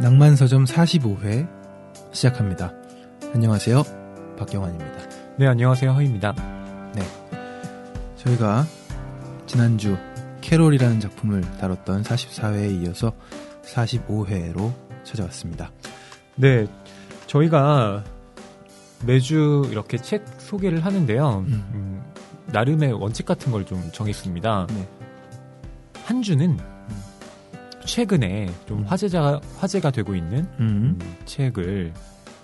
낭만서점 45회 시작합니다. 안녕하세요. 박경환입니다. 네, 안녕하세요. 허입니다. 네. 저희가 지난주 캐롤이라는 작품을 다뤘던 44회에 이어서 45회로 찾아왔습니다. 네, 저희가 매주 이렇게 책 소개를 하는데요. 음. 음, 나름의 원칙 같은 걸 좀 정했습니다. 네. 한 주는 최근에 좀 음. 화제자, 화제가 되고 있는 음. 음, 책을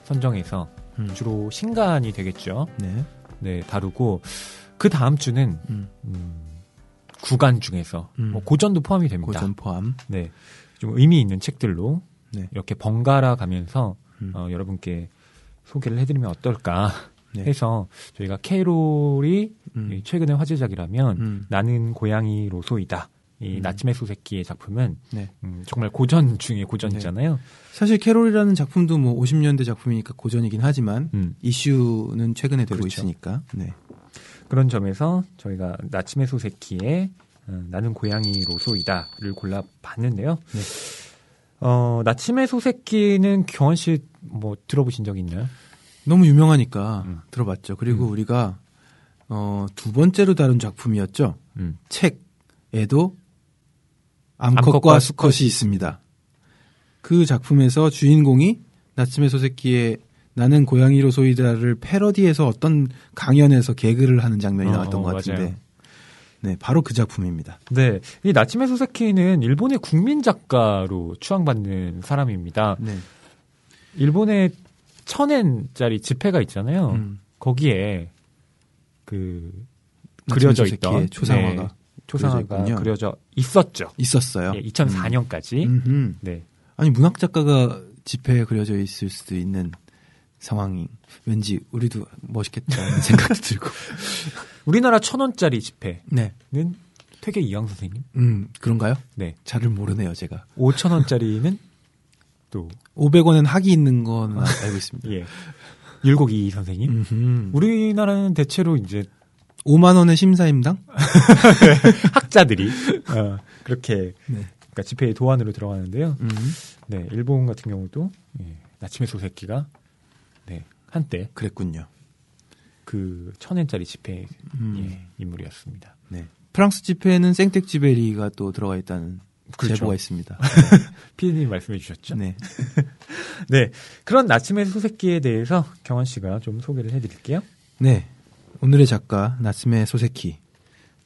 선정해서 음. 주로 신간이 되겠죠. 네. 네, 다루고 그 다음 주는 음. 음, 구간 중에서 음. 뭐 고전도 포함이 됩니다. 고전 포함. 네, 좀 의미 있는 책들로 네. 이렇게 번갈아 가면서 음. 어, 여러분께 소개를 해드리면 어떨까 네. 해서 저희가 캐롤이 최근의 화제작이라면 음. 나는 고양이 로소이다. 이 음. 나침의 소새끼의 작품은 네. 음, 정말 고전 중에 고전이잖아요. 사실 캐롤이라는 작품도 뭐 50년대 작품이니까 고전이긴 하지만 음, 이슈는 최근에 되고 그렇죠. 있으니까. 네. 그런 점에서 저희가 나침의 소새끼의 어, 나는 고양이 로소이다를 골라봤는데요. 네. 어, 나침의 소새끼는 경원 씨 뭐 들어보신 적 있나요? 너무 유명하니까 음. 들어봤죠. 그리고 음. 우리가 어, 두 번째로 다룬 작품이었죠. 음. 책에도 암컷과 수컷이 있습니다. 그 작품에서 주인공이 나츠메 소세키의 나는 고양이로 소이다를 패러디해서 어떤 강연에서 개그를 하는 장면이 어, 나왔던 어, 것 같은데, 맞아요. 네, 바로 그 작품입니다. 네, 이 나침의 소새끼는 일본의 국민 작가로 추앙받는 사람입니다. 네, 일본의 천엔짜리 지폐가 있잖아요. 음, 거기에 그 그려져 있던 초상화가 네, 초상화가 그려져 있었죠. 있었어요. 예, 2004년까지. 음. 네. 아니 문학 작가가 지폐에 그려져 있을 수도 있는 상황이 왠지 우리도 멋있겠다는 생각도 들고. 우리나라 천 원짜리 지폐는 네, 퇴계 이황 선생님. 음 그런가요? 네. 잘을 모르네요, 제가. 5천 원짜리는 또 500원엔 학이 있는 건 알고 있습니다. 예. 율곡이 선생님. 음흠. 우리나라는 대체로 이제 5만 원의 심사임당? 학자들이 어, 그렇게 네. 그러니까 지폐의 도안으로 들어가는데요. 음. 네, 일본 같은 경우도 예, 나침의 소새끼가 네, 한때 그랬군요. 그 천엔짜리 지폐 음. 예, 인물이었습니다. 네. 프랑스 지폐에는 생텍쥐베리가 또 들어가 있다는 그렇죠. 제보가 있습니다. 피디님 말씀해 주셨죠? 네. 네, 그런 나침의 소새끼에 대해서 경환 씨가 좀 소개를 해드릴게요. 네. 오늘의 작가 나스메 소세키.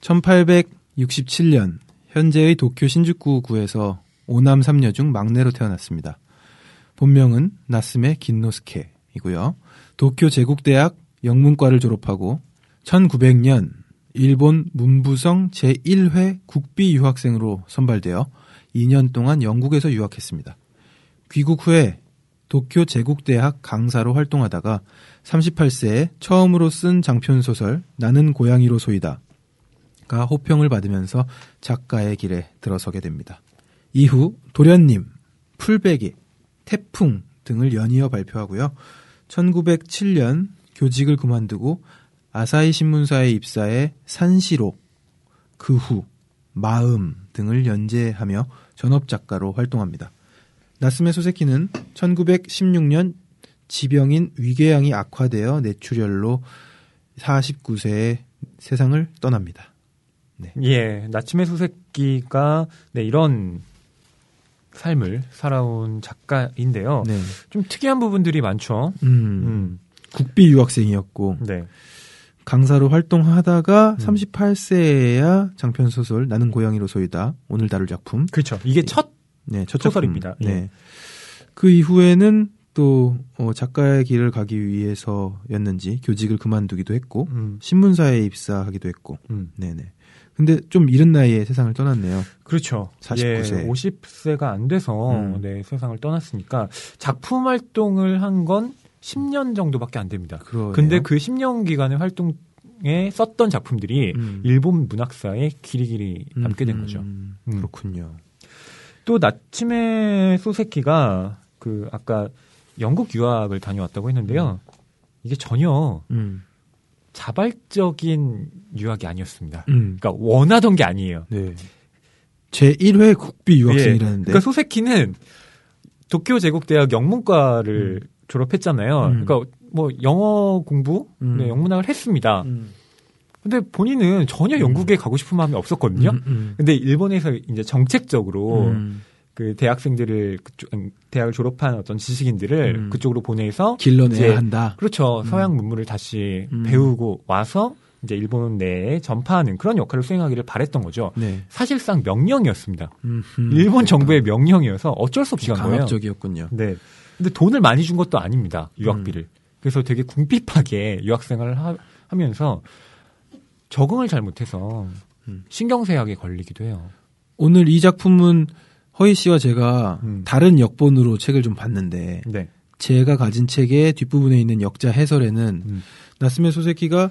1867년 현재의 도쿄 신주쿠구에서 오남 3녀 중 막내로 태어났습니다. 본명은 나스메 긴노스케이고요. 도쿄 제국대학 영문과를 졸업하고 1900년 일본 문부성 제1회 국비 유학생으로 선발되어 2년 동안 영국에서 유학했습니다. 귀국 후에 도쿄 제국대학 강사로 활동하다가 38세에 처음으로 쓴 장편 소설 나는 고양이로 소이다가 호평을 받으면서 작가의 길에 들어서게 됩니다. 이후 도련님, 풀베개, 태풍 등을 연이어 발표하고요. 1907년 교직을 그만두고 아사히 신문사에 입사해 산시로, 그 후, 마음 등을 연재하며 전업작가로 활동합니다. 나스메 소세키는 1916년 지병인 위궤양이 악화되어 뇌출혈로 49세에 세상을 떠납니다. 예, 나침의 소새끼가 네, 이런 삶을 살아온 작가인데요. 네. 좀 특이한 부분들이 많죠. 음, 음, 국비 유학생이었고 네. 강사로 활동하다가 음. 38세에야 장편 소설 나는 고양이로 소이다 오늘 다룰 작품. 그렇죠. 이게 첫 네, 첫 소설입니다. 예. 네. 그 이후에는 또 어, 작가의 길을 가기 위해서였는지 교직을 그만두기도 했고 음, 신문사에 입사하기도 했고. 음. 네네. 근데 좀 이른 나이에 세상을 떠났네요. 그렇죠. 49세. 예, 50세가 안 돼서 음. 네, 세상을 떠났으니까 작품 활동을 한 건 10년 정도밖에 안 됩니다. 그러네요. 근데 그 10년 기간의 활동에 썼던 작품들이 음. 일본 문학사에 길이길이 남게 된 음, 거죠. 음, 음. 그렇군요. 또 나침의 소새끼가 그 아까 영국 유학을 다녀왔다고 했는데요. 이게 전혀 음. 자발적인 유학이 아니었습니다. 음. 그러니까 원하던 게 아니에요. 네. 제 1회 국비 유학생이라는데. 그러니까 소새끼는 도쿄 제국대학 영문과를 졸업했잖아요. 음. 그러니까 뭐 영어 공부, 음. 네, 영문학을 했습니다. 음. 근데 본인은 전혀 영국에 가고 싶은 마음이 없었거든요. 음, 음. 근데 일본에서 이제 정책적으로 음. 그 대학생들을 그쪽 음, 대학을 졸업한 어떤 지식인들을 음. 그쪽으로 보내서 길러내야 이제 한다. 그렇죠 음. 서양 문물을 다시 음. 배우고 와서 이제 일본 내에 전파하는 그런 역할을 수행하기를 바랬던 거죠. 네. 사실상 명령이었습니다. 음, 음. 일본 정부의 명령이어서 어쩔 수 없이 간 거예요. 강압적이었군요. 네. 근데 돈을 많이 준 것도 아닙니다. 유학비를. 그래서 되게 궁핍하게 유학 생활을 하, 면서 적응을 잘 못해서 음. 신경쇠약에 걸리기도 해요. 오늘 이 작품은 허희 씨와 제가 음. 다른 역본으로 책을 좀 봤는데 네. 제가 가진 책의 뒷부분에 있는 역자 해설에는 음. 나스메 소세키가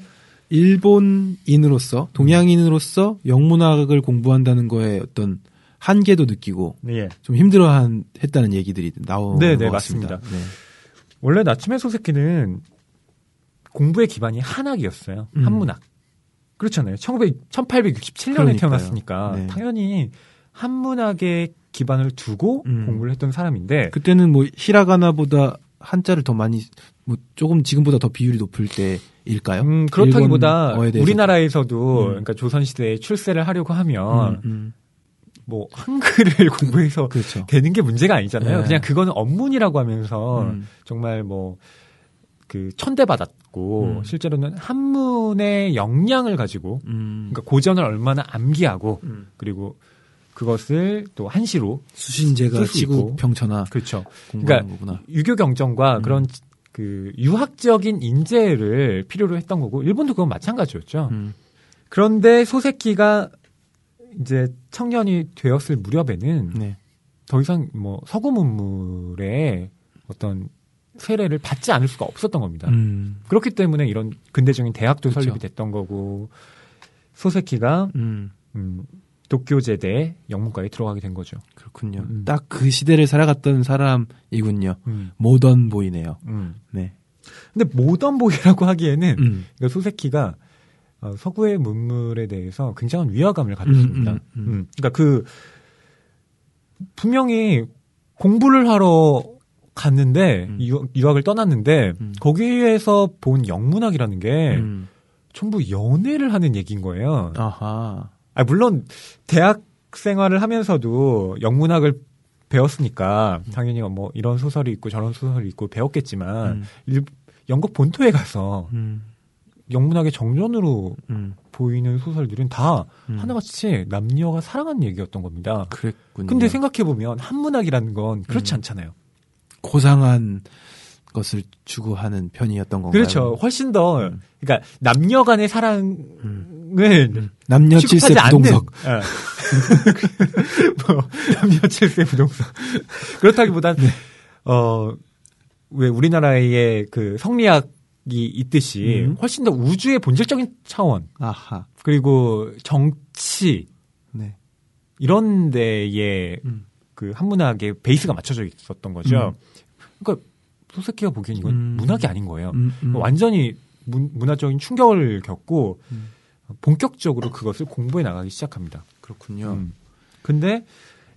일본인으로서 동양인으로서 영문학을 공부한다는 거에 어떤 한계도 느끼고 예. 좀 힘들어한 했다는 얘기들이 나오는 네, 것 네, 같습니다. 맞습니다. 원래 나츠메 소세키는 공부의 기반이 한학이었어요. 음. 한문학. 그렇잖아요. 1900, 1867년에 그러니까요. 태어났으니까 네. 당연히 한문학의 기반을 두고 음. 공부를 했던 사람인데 그때는 뭐 히라가나보다 한자를 더 많이 뭐 조금 지금보다 더 비율이 높을 때일까요? 음, 그렇다기보다. 우리나라에서도 음. 그러니까 조선 시대에 출세를 하려고 하면 음, 음. 뭐 한글을 공부해서 그렇죠. 되는 게 문제가 아니잖아요. 네. 그냥 그거는 업문이라고 하면서 음. 정말 뭐 그 천대받았고 음. 실제로는 한문의 역량을 가지고 음. 그러니까 고전을 얼마나 암기하고 음. 그리고 그것을 또 한시로 수신제가 있고. 평천하 그렇죠. 그러니까 거구나. 유교 경정과 음. 그런 그 유학적인 인재를 필요로 했던 거고 일본도 그건 마찬가지였죠. 음. 그런데 소세키가 이제 청년이 되었을 무렵에는 네. 더 이상 뭐 서구 문물의 어떤 세례를 받지 않을 수가 없었던 겁니다. 음. 그렇기 때문에 이런 근대적인 대학도 그쵸. 설립이 됐던 거고 소세키가 음. 음, 도쿄 제대 영문과에 들어가게 된 거죠. 그렇군요. 음. 딱그 시대를 살아갔던 사람이군요. 음, 모던 보이네요. 음. 네. 근데 모던 보이라고 하기에는 음. 그러니까 소세키가 어, 서구의 문물에 대해서 굉장한 위화감을 가졌습니다. 그러니까 그 분명히 공부를 하러 갔는데 음. 유, 유학을 떠났는데 음. 거기에서 본 영문학이라는 게 음. 전부 연애를 하는 얘기인 거예요. 아하. 아, 물론 대학 생활을 하면서도 영문학을 배웠으니까 당연히 뭐 이런 소설이 있고 저런 소설이 있고 배웠겠지만 음. 일, 영국 본토에 가서 음. 영문학의 정전으로 음. 보이는 소설들은 다 음. 하나같이 남녀가 사랑하는 얘기였던 겁니다. 그랬군요. 근데 생각해보면 한문학이라는 건 그렇지 음. 않잖아요. 고상한 것을 추구하는 편이었던 건가요? 그렇죠. 훨씬 더, 음. 그러니까 남녀 간의 사랑을 음. 남녀 칠세. 부동석. 예. 뭐, 남녀 칠세 부동석. 그렇다기보단, 네. 어, 왜 우리나라의 그 성리학 이 있듯이 음. 훨씬 더 우주의 본질적인 차원, 아하. 그리고 정치, 네. 이런 데에 음. 그 한문학의 베이스가 맞춰져 있었던 거죠. 그러니까 소세키가 보기엔 이건 음. 문학이 아닌 거예요. 음, 음. 완전히 문, 문화적인 충격을 겪고 음. 본격적으로 그것을 공부해 나가기 시작합니다. 그렇군요. 음. 근데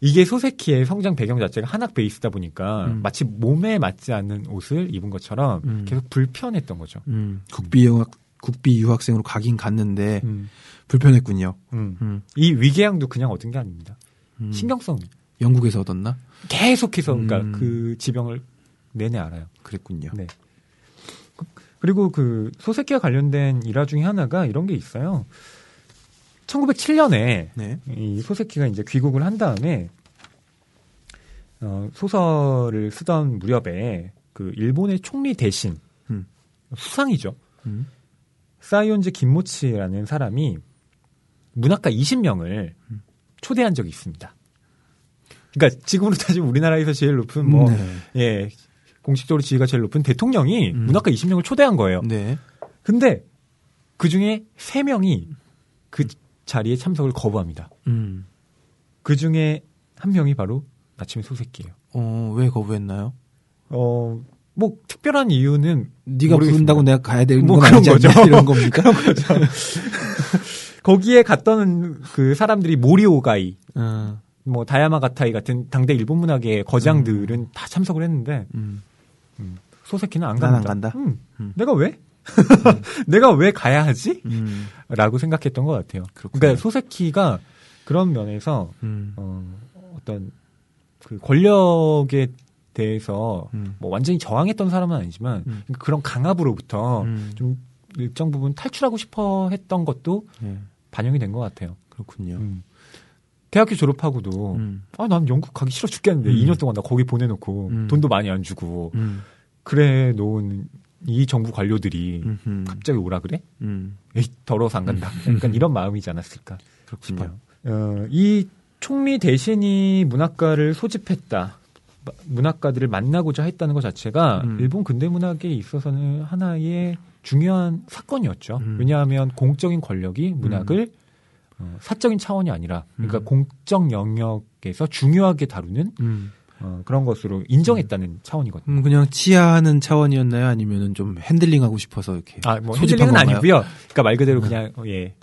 이게 소세키의 성장 배경 자체가 한학 베이스다 보니까 음. 마치 몸에 맞지 않는 옷을 입은 것처럼 음. 계속 불편했던 거죠. 음. 국비 영학 국비 유학생으로 가긴 갔는데 음. 불편했군요. 음. 음. 이 위궤양도 그냥 얻은 게 아닙니다. 음. 신경성 영국에서 얻었나? 계속해서 그러니까 음. 그 지병을 내내 알아요. 그랬군요. 네. 그리고 그 소세키와 관련된 일화 중에 하나가 이런 게 있어요. 1907년에 네. 이 소세키가 이제 귀국을 한 다음에 어, 소설을 쓰던 무렵에 그 일본의 총리 대신 음. 수상이죠. 음. 사이온즈 김모치라는 사람이 문학가 20명을 음. 초대한 적이 있습니다. 그러니까 지금으로 따지면 우리나라에서 제일 높은 뭐 네. 예, 공식적으로 지위가 제일 높은 대통령이 음. 문학가 20명을 초대한 거예요. 네. 근데 그 중에 3명이 그 자리에 참석을 거부합니다. 음. 그 중에 한 명이 바로 나침의 소새끼예요. 어, 왜 거부했나요? 어, 뭐 특별한 이유는 네가 모르겠습니다. 부른다고 내가 가야 되는 뭐건 그런 거죠. 이런 겁니까? 거기에 갔던 그 사람들이 모리오가이, 어. 뭐 다야마가타이 같은 당대 일본 문학의 거장들은 다 참석을 했는데 음. 소세키는 안 난안 갑니다. 간다? 음, 음. 내가 왜? 내가 왜 가야 하지? 음. 라고 생각했던 것 같아요. 그렇군요. 그러니까 소세키가 그런 면에서 음. 어, 어떤 그 권력에 대해서 음. 뭐 완전히 저항했던 사람은 아니지만 음. 그런 강압으로부터 음. 좀 일정 부분 탈출하고 싶어 했던 것도 예, 반영이 된 것 같아요. 그렇군요. 음. 대학교 졸업하고도 음. 아, 난 영국 가기 싫어 죽겠는데 음. 2년 동안 나 거기 보내놓고 음. 돈도 많이 안 주고 음. 그래 놓은 이 정부 관료들이 음흠. 갑자기 오라 그래? 음. 에이, 더러워서 안 간다. 약간 이런 마음이지 않았을까 그렇군요. 싶어요. 어, 이 총리 대신이 문학가를 소집했다. 마- 문학가들을 만나고자 했다는 것 자체가 음. 일본 근대 문학에 있어서는 하나의 중요한 사건이었죠. 음. 왜냐하면 공적인 권력이 문학을 어, 사적인 차원이 아니라 그러니까 음. 공적 영역에서 중요하게 다루는 음. 어, 그런 것으로 인정했다는 차원이거든요. 음, 그냥 치하하는 차원이었나요? 아니면은 좀 핸들링하고 싶어서 이렇게 아, 뭐 소집은 건가요? 아니고요. 그러니까 말 그대로 그냥 어, 예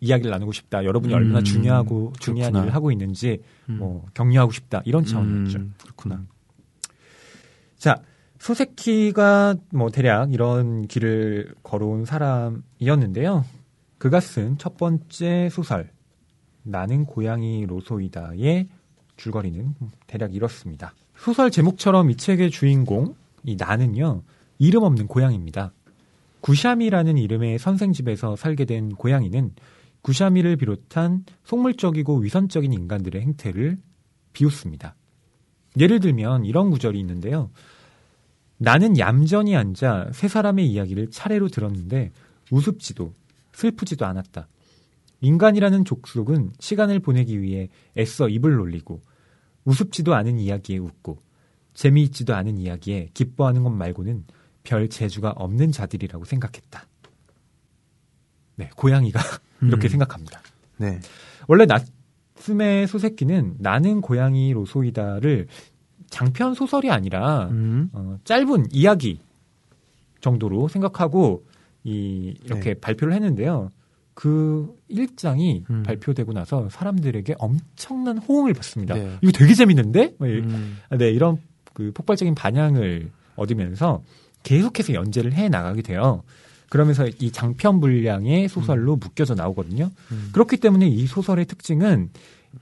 이야기를 나누고 싶다. 여러분이 음, 얼마나 중요하고 중요한 그렇구나. 일을 하고 있는지 음. 뭐 격려하고 싶다 이런 차원이었죠. 음, 그렇구나. 자 소세키가 뭐 대략 이런 길을 걸어온 사람이었는데요. 그가 쓴 첫 번째 소설 나는 고양이 로소이다의 줄거리는 대략 이렇습니다. 소설 제목처럼 이 책의 주인공 이 나는요 이름 없는 고양이입니다. 구샤미라는 이름의 선생 집에서 살게 된 고양이는 구샤미를 비롯한 속물적이고 위선적인 인간들의 행태를 비웃습니다. 예를 들면 이런 구절이 있는데요. 나는 얌전히 앉아 세 사람의 이야기를 차례로 들었는데 우습지도 슬프지도 않았다. 인간이라는 족속은 시간을 보내기 위해 애써 입을 놀리고 우습지도 않은 이야기에 웃고 재미있지도 않은 이야기에 기뻐하는 것 말고는 별 재주가 없는 자들이라고 생각했다. 네, 고양이가 이렇게 음. 생각합니다. 네. 원래 나츠메 소세키는 나는 고양이 로소이다를 장편 소설이 아니라 음. 어, 짧은 이야기 정도로 생각하고 이 이렇게 발표를 했는데요. 그 일장이 네. 음. 발표되고 나서 사람들에게 엄청난 호응을 받습니다. 네. 이거 되게 재밌는데? 뭐 이- 음. 네, 이런 그 폭발적인 반향을 얻으면서 계속해서 연재를 해 나가게 돼요. 그러면서 이 장편 분량의 소설로 묶여져 나오거든요. 음. 그렇기 때문에 이 소설의 특징은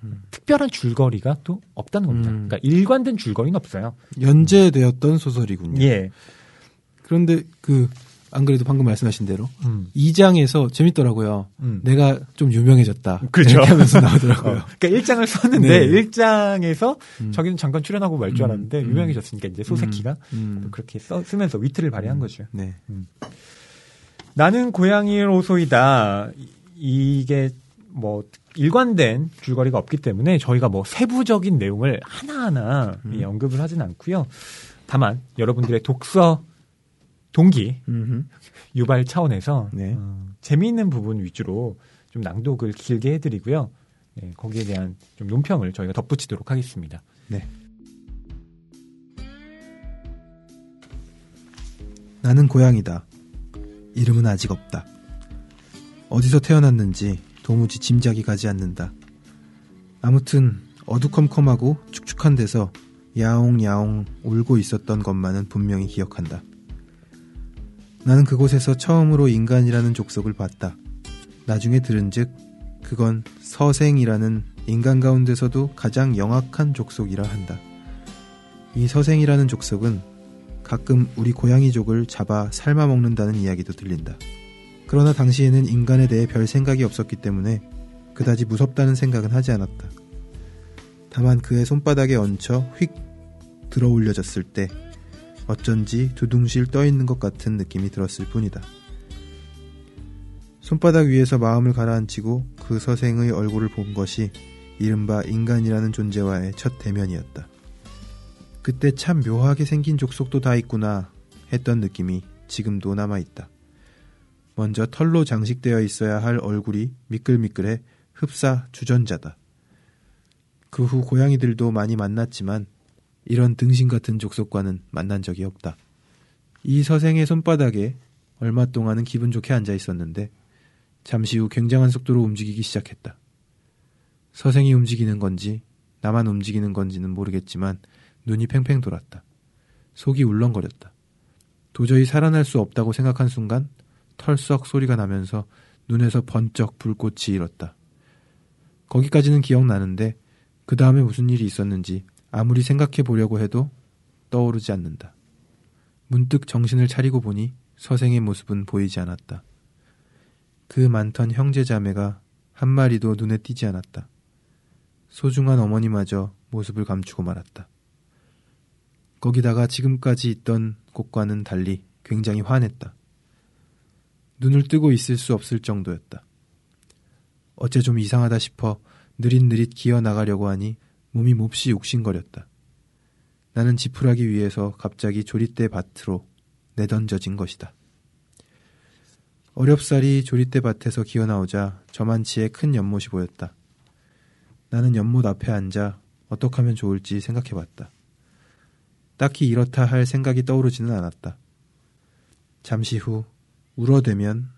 음. 특별한 줄거리가 또 없다는 겁니다. 음. 그러니까 일관된 줄거리는 없어요. 연재되었던 소설이군요. 예. 그런데 그 안 그래도 방금 말씀하신 대로 음. 2장에서 재밌더라고요. 음. 내가 좀 유명해졌다. 그렇죠. 하면서 나오더라고요. 어, 그러니까 1장을 썼는데 네. 1장에서 음. 자기는 잠깐 출연하고 말줄 음. 알았는데 음. 유명해졌으니까 이제 소세키가 음. 또 그렇게 써, 쓰면서 위트를 발휘한 거죠. 네. 나는 고양이로소이다. 이- 이게 뭐 일관된 줄거리가 없기 때문에 저희가 뭐 세부적인 내용을 하나하나 음. 이 언급을 하진 않고요. 다만 여러분들의 독서 동기 음흠. 유발 차원에서 네. 어, 재미있는 부분 위주로 좀 낭독을 길게 해드리고요. 예, 거기에 대한 좀 논평을 저희가 덧붙이도록 하겠습니다. 네. 나는 고양이다. 이름은 아직 없다. 어디서 태어났는지 도무지 짐작이 가지 않는다. 아무튼 어두컴컴하고 축축한 데서 야옹야옹 울고 있었던 것만은 분명히 기억한다. 나는 그곳에서 처음으로 인간이라는 족속을 봤다. 나중에 들은 즉 그건 서생이라는 인간 가운데서도 가장 영악한 족속이라 한다. 이 서생이라는 족속은 가끔 우리 고양이족을 잡아 삶아 먹는다는 이야기도 들린다. 그러나 당시에는 인간에 대해 별 생각이 없었기 때문에 그다지 무섭다는 생각은 하지 않았다. 다만 그의 손바닥에 얹혀 휙 들어 올려졌을 때 어쩐지 두둥실 떠 있는 것 같은 느낌이 들었을 뿐이다. 손바닥 위에서 마음을 가라앉히고 그 서생의 얼굴을 본 것이 이른바 인간이라는 존재와의 첫 대면이었다. 그때 참 묘하게 생긴 족속도 다 있구나 했던 느낌이 지금도 남아있다. 먼저 털로 장식되어 있어야 할 얼굴이 미끌미끌해 흡사 주전자다. 그 후 고양이들도 많이 만났지만 이런 등신 같은 족속과는 만난 적이 없다. 이 서생의 손바닥에 얼마 동안은 기분 좋게 앉아 있었는데 잠시 후 굉장한 속도로 움직이기 시작했다. 서생이 움직이는 건지 나만 움직이는 건지는 모르겠지만 눈이 팽팽 돌았다. 속이 울렁거렸다. 도저히 살아날 수 없다고 생각한 순간 털썩 소리가 나면서 눈에서 번쩍 불꽃이 일었다. 거기까지는 기억나는데 그 다음에 무슨 일이 있었는지 아무리 생각해 보려고 해도 떠오르지 않는다. 문득 정신을 차리고 보니 서생의 모습은 보이지 않았다. 그 많던 형제 자매가 한 마리도 눈에 띄지 않았다. 소중한 어머니마저 모습을 감추고 말았다. 거기다가 지금까지 있던 곳과는 달리 굉장히 환했다. 눈을 뜨고 있을 수 없을 정도였다. 어째 좀 이상하다 싶어 느릿느릿 기어 나가려고 하니 몸이 몹시 욱신거렸다. 나는 지푸라기 위에서 갑자기 조리대 밭으로 내던져진 것이다. 어렵사리 조리대 밭에서 기어 나오자 저만치의 큰 연못이 보였다. 나는 연못 앞에 앉아 어떻게 하면 좋을지 생각해 봤다. 딱히 이렇다 할 생각이 떠오르지는 않았다. 잠시 후 울어대면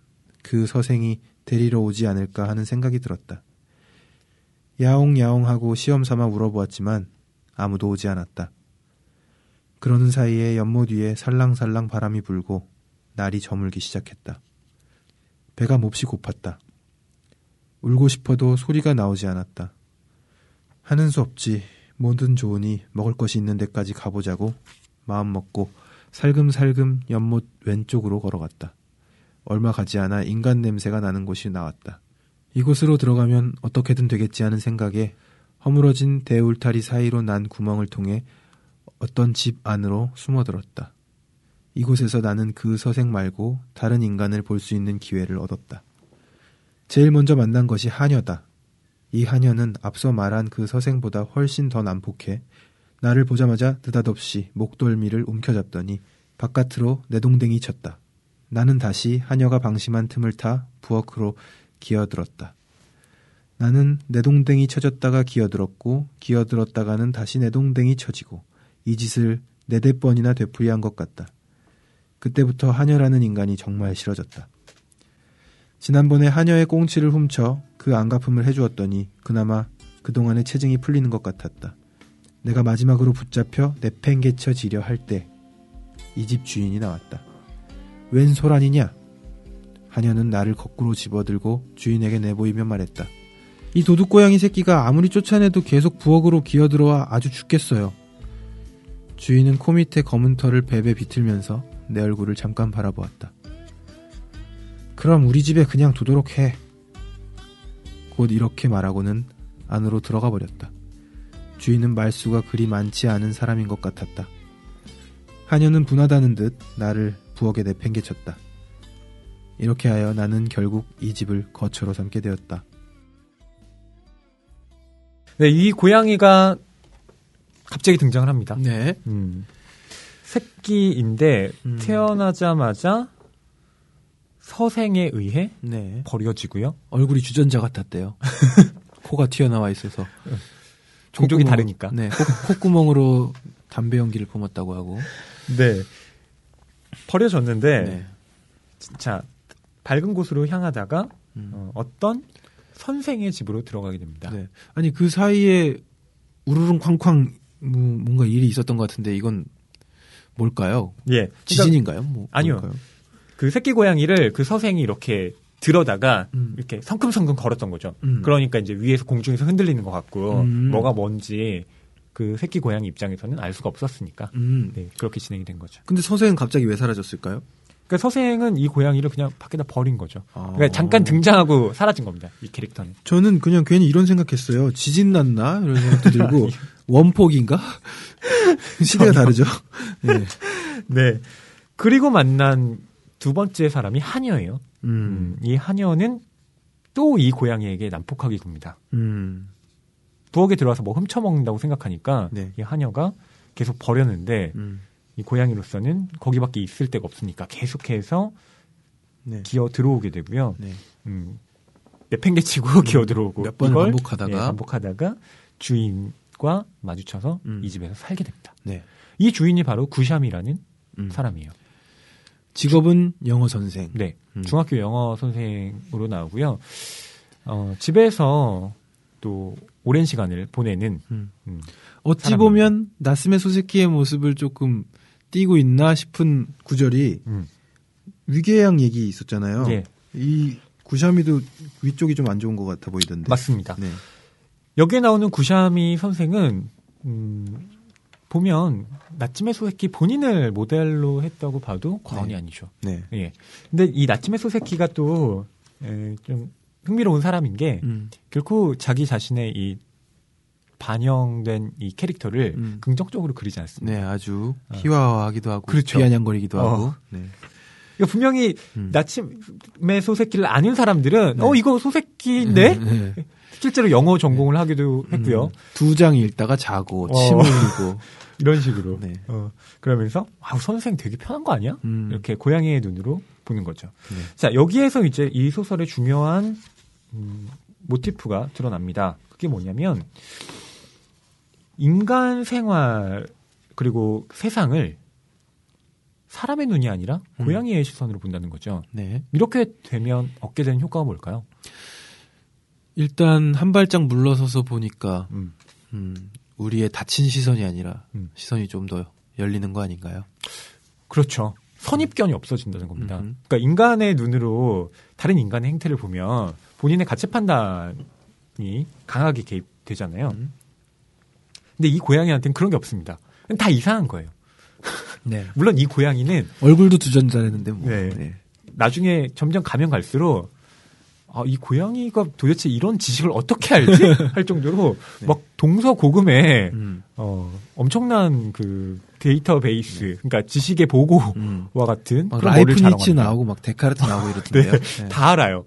그 서생이 데리러 오지 않을까 하는 생각이 들었다. 야옹야옹하고 시험 삼아 울어보았지만 아무도 오지 않았다. 그러는 사이에 연못 위에 살랑살랑 바람이 불고 날이 저물기 시작했다. 배가 몹시 고팠다. 울고 싶어도 소리가 나오지 않았다. 하는 수 없지. 뭐든 좋으니 먹을 것이 있는 데까지 가보자고 마음 먹고 살금살금 연못 왼쪽으로 걸어갔다. 얼마 가지 않아 인간 냄새가 나는 곳이 나왔다. 이곳으로 들어가면 어떻게든 되겠지 하는 생각에 허물어진 대울타리 사이로 난 구멍을 통해 어떤 집 안으로 숨어들었다. 이곳에서 나는 그 서생 말고 다른 인간을 볼 수 있는 기회를 얻었다. 제일 먼저 만난 것이 하녀다. 이 하녀는 앞서 말한 그 서생보다 훨씬 더 난폭해 나를 보자마자 느닷없이 목돌미를 움켜잡더니 바깥으로 내동댕이 쳤다. 나는 다시 하녀가 방심한 틈을 타 부엌으로 기어들었다. 나는 내 동댕이 쳐졌다가 기어들었고 기어들었다가는 다시 내 동댕이 쳐지고 이 짓을 네댓 번이나 되풀이한 것 같다. 그때부터 하녀라는 인간이 정말 싫어졌다. 지난번에 하녀의 꽁치를 훔쳐 그 안갚음을 해주었더니 그나마 그동안의 체증이 풀리는 것 같았다. 내가 마지막으로 붙잡혀 내팽개쳐 지려 할 때 이 집 주인이 나왔다. 웬 소란이냐? 하녀는 나를 거꾸로 집어들고 주인에게 내보이며 말했다. 이 도둑고양이 새끼가 아무리 쫓아내도 계속 부엌으로 기어들어와 아주 죽겠어요. 주인은 코 밑에 검은 털을 베베 비틀면서 내 얼굴을 잠깐 바라보았다. 그럼 우리 집에 그냥 두도록 해. 곧 이렇게 말하고는 안으로 들어가 버렸다. 주인은 말수가 그리 많지 않은 사람인 것 같았다. 하녀는 분하다는 듯 나를 부엌에 내팽개쳤다. 이렇게 하여 나는 결국 이 집을 거처로 삼게 되었다. 네, 이 고양이가 갑자기 등장을 합니다. 네. 음. 새끼인데 음. 태어나자마자 서생에 의해 네. 버려지고요. 얼굴이 주전자 같았대요. 코가 튀어나와 있어서. 종족이 콧구멍- 다르니까. 네. 코, 콧구멍으로 담배 연기를 뿜었다고 하고. 네. 버려졌는데 네. 자 밝은 곳으로 향하다가 음. 어, 어떤 선생의 집으로 들어가게 됩니다. 네. 아니 그 사이에 우르릉 쾅쾅 뭐 뭔가 일이 있었던 것 같은데 이건 뭘까요? 예. 지진인가요? 뭐 아니요. 뭘까요? 그 새끼 고양이를 그 서생이 이렇게 들어다가 음. 이렇게 성큼성큼 걸었던 거죠. 음. 그러니까 이제 위에서 공중에서 흔들리는 것 같고 음. 뭐가 뭔지 그 새끼 고양이 입장에서는 알 수가 없었으니까 음. 네, 그렇게 진행이 된 거죠. 근데 서생은 갑자기 왜 사라졌을까요? 그러니까 서생은 이 고양이를 그냥 밖에다 버린 거죠. 아. 그러니까 잠깐 등장하고 사라진 겁니다. 이 캐릭터는. 저는 그냥 괜히 이런 생각했어요. 지진 났나 이런 생각도 들고 원폭인가? 시대가 다르죠. 네. 네. 그리고 만난 두 번째 사람이 하녀예요. 음. 음, 이 하녀는 또 이 고양이에게 난폭하게 굽니다. 음. 부엌에 들어와서 뭐 훔쳐먹는다고 생각하니까 네. 이 하녀가 계속 버렸는데 음. 이 고양이로서는 거기밖에 있을 데가 없으니까 계속해서 네. 기어 들어오게 되고요. 네. 음, 내팽개치고 기어 들어오고 몇 번을 반복하다가. 예, 반복하다가 주인과 마주쳐서 음. 이 집에서 살게 됩니다. 네. 이 주인이 바로 구샴이라는 음. 사람이에요. 직업은 영어 선생. 네, 음. 중학교 영어 선생으로 나오고요. 어, 집에서 또 오랜 시간을 보내는 음. 음, 어찌 사람입니다. 보면 나스메 소세키의 모습을 조금 띄고 있나 싶은 구절이 음. 위궤양 얘기 있었잖아요. 예. 이 구샤미도 위쪽이 좀 안 좋은 것 같아 보이던데. 맞습니다. 네. 여기에 나오는 구샤미 선생은 음, 보면 나츠메 소세키 본인을 모델로 했다고 봐도 과언이 네. 아니죠. 네. 예. 근데 이 나츠메 소세키가 또 에, 좀 흥미로운 사람인 게 음. 결코 자기 자신의 이 반영된 이 캐릭터를 음. 긍정적으로 그리지 않습니다. 네, 아주 어. 희화화하기도 하고 그렇죠. 비아냥거리기도 어. 하고. 네. 그러니까 분명히 음. 나츠메 소세키를 아는 사람들은 네. 어 이거 소세키인데 네. 실제로 영어 전공을 하기도 했고요. 음, 두장 읽다가 자고 어. 침 흘리고. 이런 식으로. 네. 어, 그러면서 아 선생 되게 편한 거 아니야? 음. 이렇게 고양이의 눈으로 보는 거죠. 네. 자 여기에서 이제 이 소설의 중요한 음, 모티프가 드러납니다. 그게 뭐냐면 인간 생활 그리고 세상을 사람의 눈이 아니라 음. 고양이의 시선으로 본다는 거죠. 네. 이렇게 되면 얻게 되는 효과가 뭘까요? 일단 한 발짝 물러서서 보니까 음, 음, 우리의 닫힌 시선이 아니라 음. 시선이 좀 더 열리는 거 아닌가요? 그렇죠. 선입견이 없어진다는 겁니다. 그러니까 인간의 눈으로 다른 인간의 행태를 보면 본인의 가치 판단이 강하게 개입되잖아요. 음. 근데 이 고양이한테는 그런 게 없습니다. 다 이상한 거예요. 네. 물론 이 고양이는 얼굴도 주전자랬는데 뭐. 네. 네. 나중에 점점 가면 갈수록 아, 이 고양이가 도대체 이런 지식을 어떻게 알지? 할 정도로 네. 막 동서고금에 음. 어, 엄청난 그 데이터베이스, 그러니까 지식의 보고와 음. 같은 막 그런 머리를 라이프니츠 자랑합니다. 나오고 막 데카르트 나오고 이러던데요. 네. 다 알아요.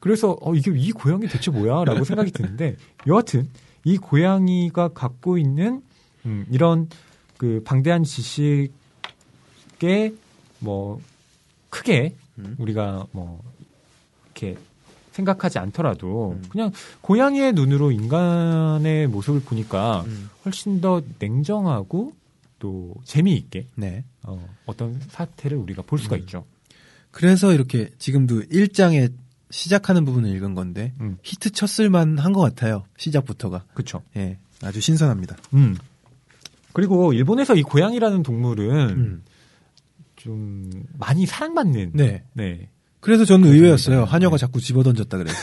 그래서 어, 이게 이 고양이 대체 뭐야라고 생각이 드는데 여하튼 이 고양이가 갖고 있는 음, 이런 그 방대한 지식에 뭐 크게 음. 우리가 뭐 이렇게 생각하지 않더라도 음. 그냥 고양이의 눈으로 인간의 모습을 보니까 음. 훨씬 더 냉정하고 또 재미있게 네. 어, 어떤 사태를 우리가 볼 수가 음. 있죠. 그래서 이렇게 지금도 1장에 시작하는 부분을 읽은 건데 음. 히트 쳤을만 한 것 같아요. 시작부터가. 그렇죠. 예. 아주 신선합니다. 음. 그리고 일본에서 이 고양이라는 동물은 음. 좀 많이 사랑받는 네. 네. 그래서 저는 의외였어요. 그렇습니다. 한여가 자꾸 집어던졌다 그래서.